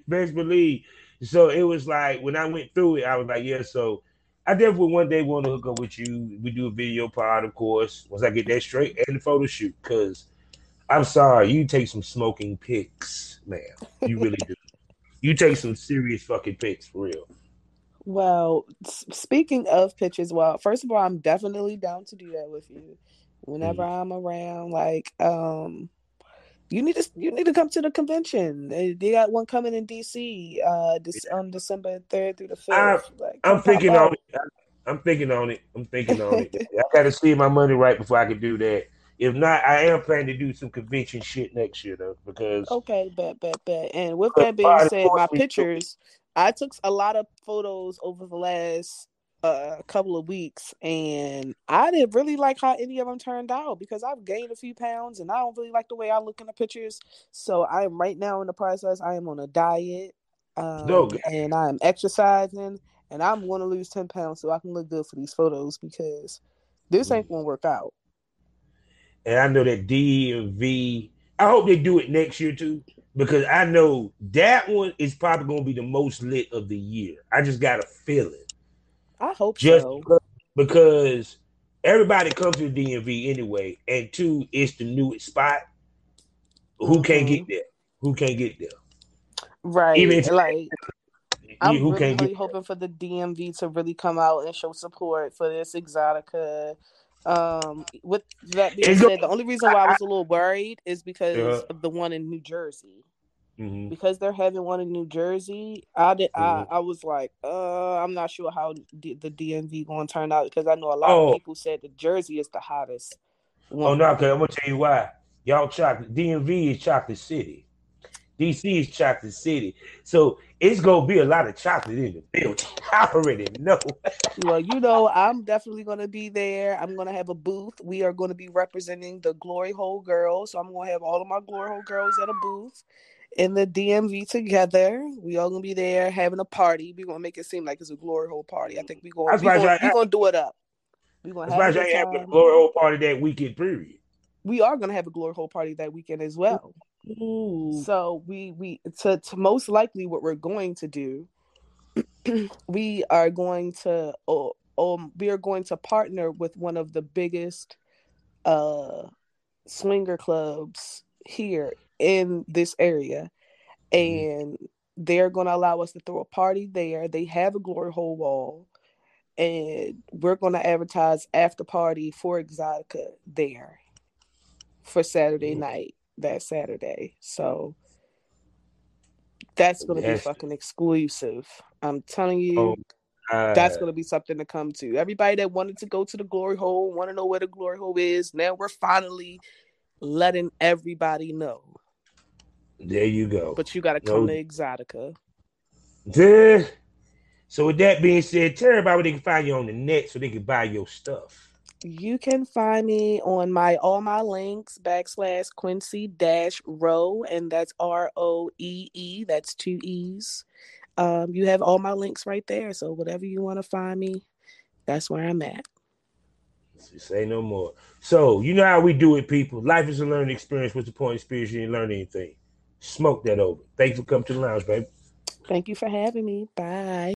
Best believe. So it was like when I went through it, I was like, yeah, so I definitely one day want to hook up with you. We do a video pod, of course, once I get that straight, and the photo shoot. Because I'm sorry, you take some smoking pics, man. You really do. You take some serious fucking pics for real. Well, speaking of pitches, well, first of all, I'm definitely down to do that with you whenever I'm around. Like, um, you need to you need to come to the convention. They, they got one coming in DC, uh, this on December third through the fifth. I- Like, I'm thinking on it. I'm thinking on it. I'm thinking on it. I got to see my money right before I can do that. If not, I am planning to do some convention shit next year though, because Okay, bet, bet, bet. And with that being said, my pictures, I took a lot of photos over the last uh couple of weeks, and I didn't really like how any of them turned out because I've gained a few pounds, and I don't really like the way I look in the pictures. So I am right now in the process. I am on a diet, um, No, and I'm exercising, and I'm going to lose ten pounds so I can look good for these photos because this ain't gonna work out. And I know that DMV. I hope they do it next year too, because I know that one is probably going to be the most lit of the year. I just got a feeling, I hope just so. because, because everybody comes to the DMV anyway, and two, it's the newest spot. Who can't Mhm. get there? Who can't get there? Right, Even like. I'm who really, can't really hoping for the DMV to really come out and show support for this Exotica. Um, with that being It's said, the only reason why I was a little worried is because Uh-huh. of the one in New Jersey. Mhm. because they're having one in New Jersey. I did. I, Mhm. I was like, uh, I'm not sure how D, the DMV going to turn out because I know a lot Oh. of people said that Jersey is the hottest. Oh One. no, okay, I'm gonna tell you why. Y'all chocolate DMV is chocolate city. DC is chocolate city. So it's gonna be a lot of chocolate in the building. I already know. Well, you know, I'm definitely going to be there. I'm going to have a booth. We are going to be representing the Glory Hole Girls. So I'm going to have all of my Glory Hole Girls at a booth in the DMV together. We all going to be there having a party. We're going to make it seem like it's a Glory Hole party. I think we're going That's we gonna, I- we gonna do it up. We're That's have why a have a glory hole party that weekend period. We are going to have a Glory Hole party that weekend as well. Ooh. So we we to, to most likely what we're going to do, we are going to oh, um we are going to partner with one of the biggest uh swinger clubs here in this area, Mhm. and they're going to allow us to throw a party there. They have a glory hole wall. And we're going to advertise after party for Exotica there for Saturday Ooh. night that Saturday. So that's going to be fucking exclusive. I'm telling you, Oh, that's uh, going to be something to come to. Everybody that wanted to go to the glory hole, want to know where the glory hole is, now we're finally letting everybody know. there you go. But you got to come No. to Exotica. Duh. So with that being said, tell everybody where they can find you on the net so they can buy your stuff. You can find me on my all my links backslash Quincy dash row, and that's R O E E. That's two E's. Um, you have all my links right there. So whatever you want to find me, that's where I'm at. Say no more. So you know how we do it, people. Life is a learning experience. What's the point of experience? You didn't learn anything. Smoke that over. Thanks for coming to the lounge, baby. Thank you for having me. Bye.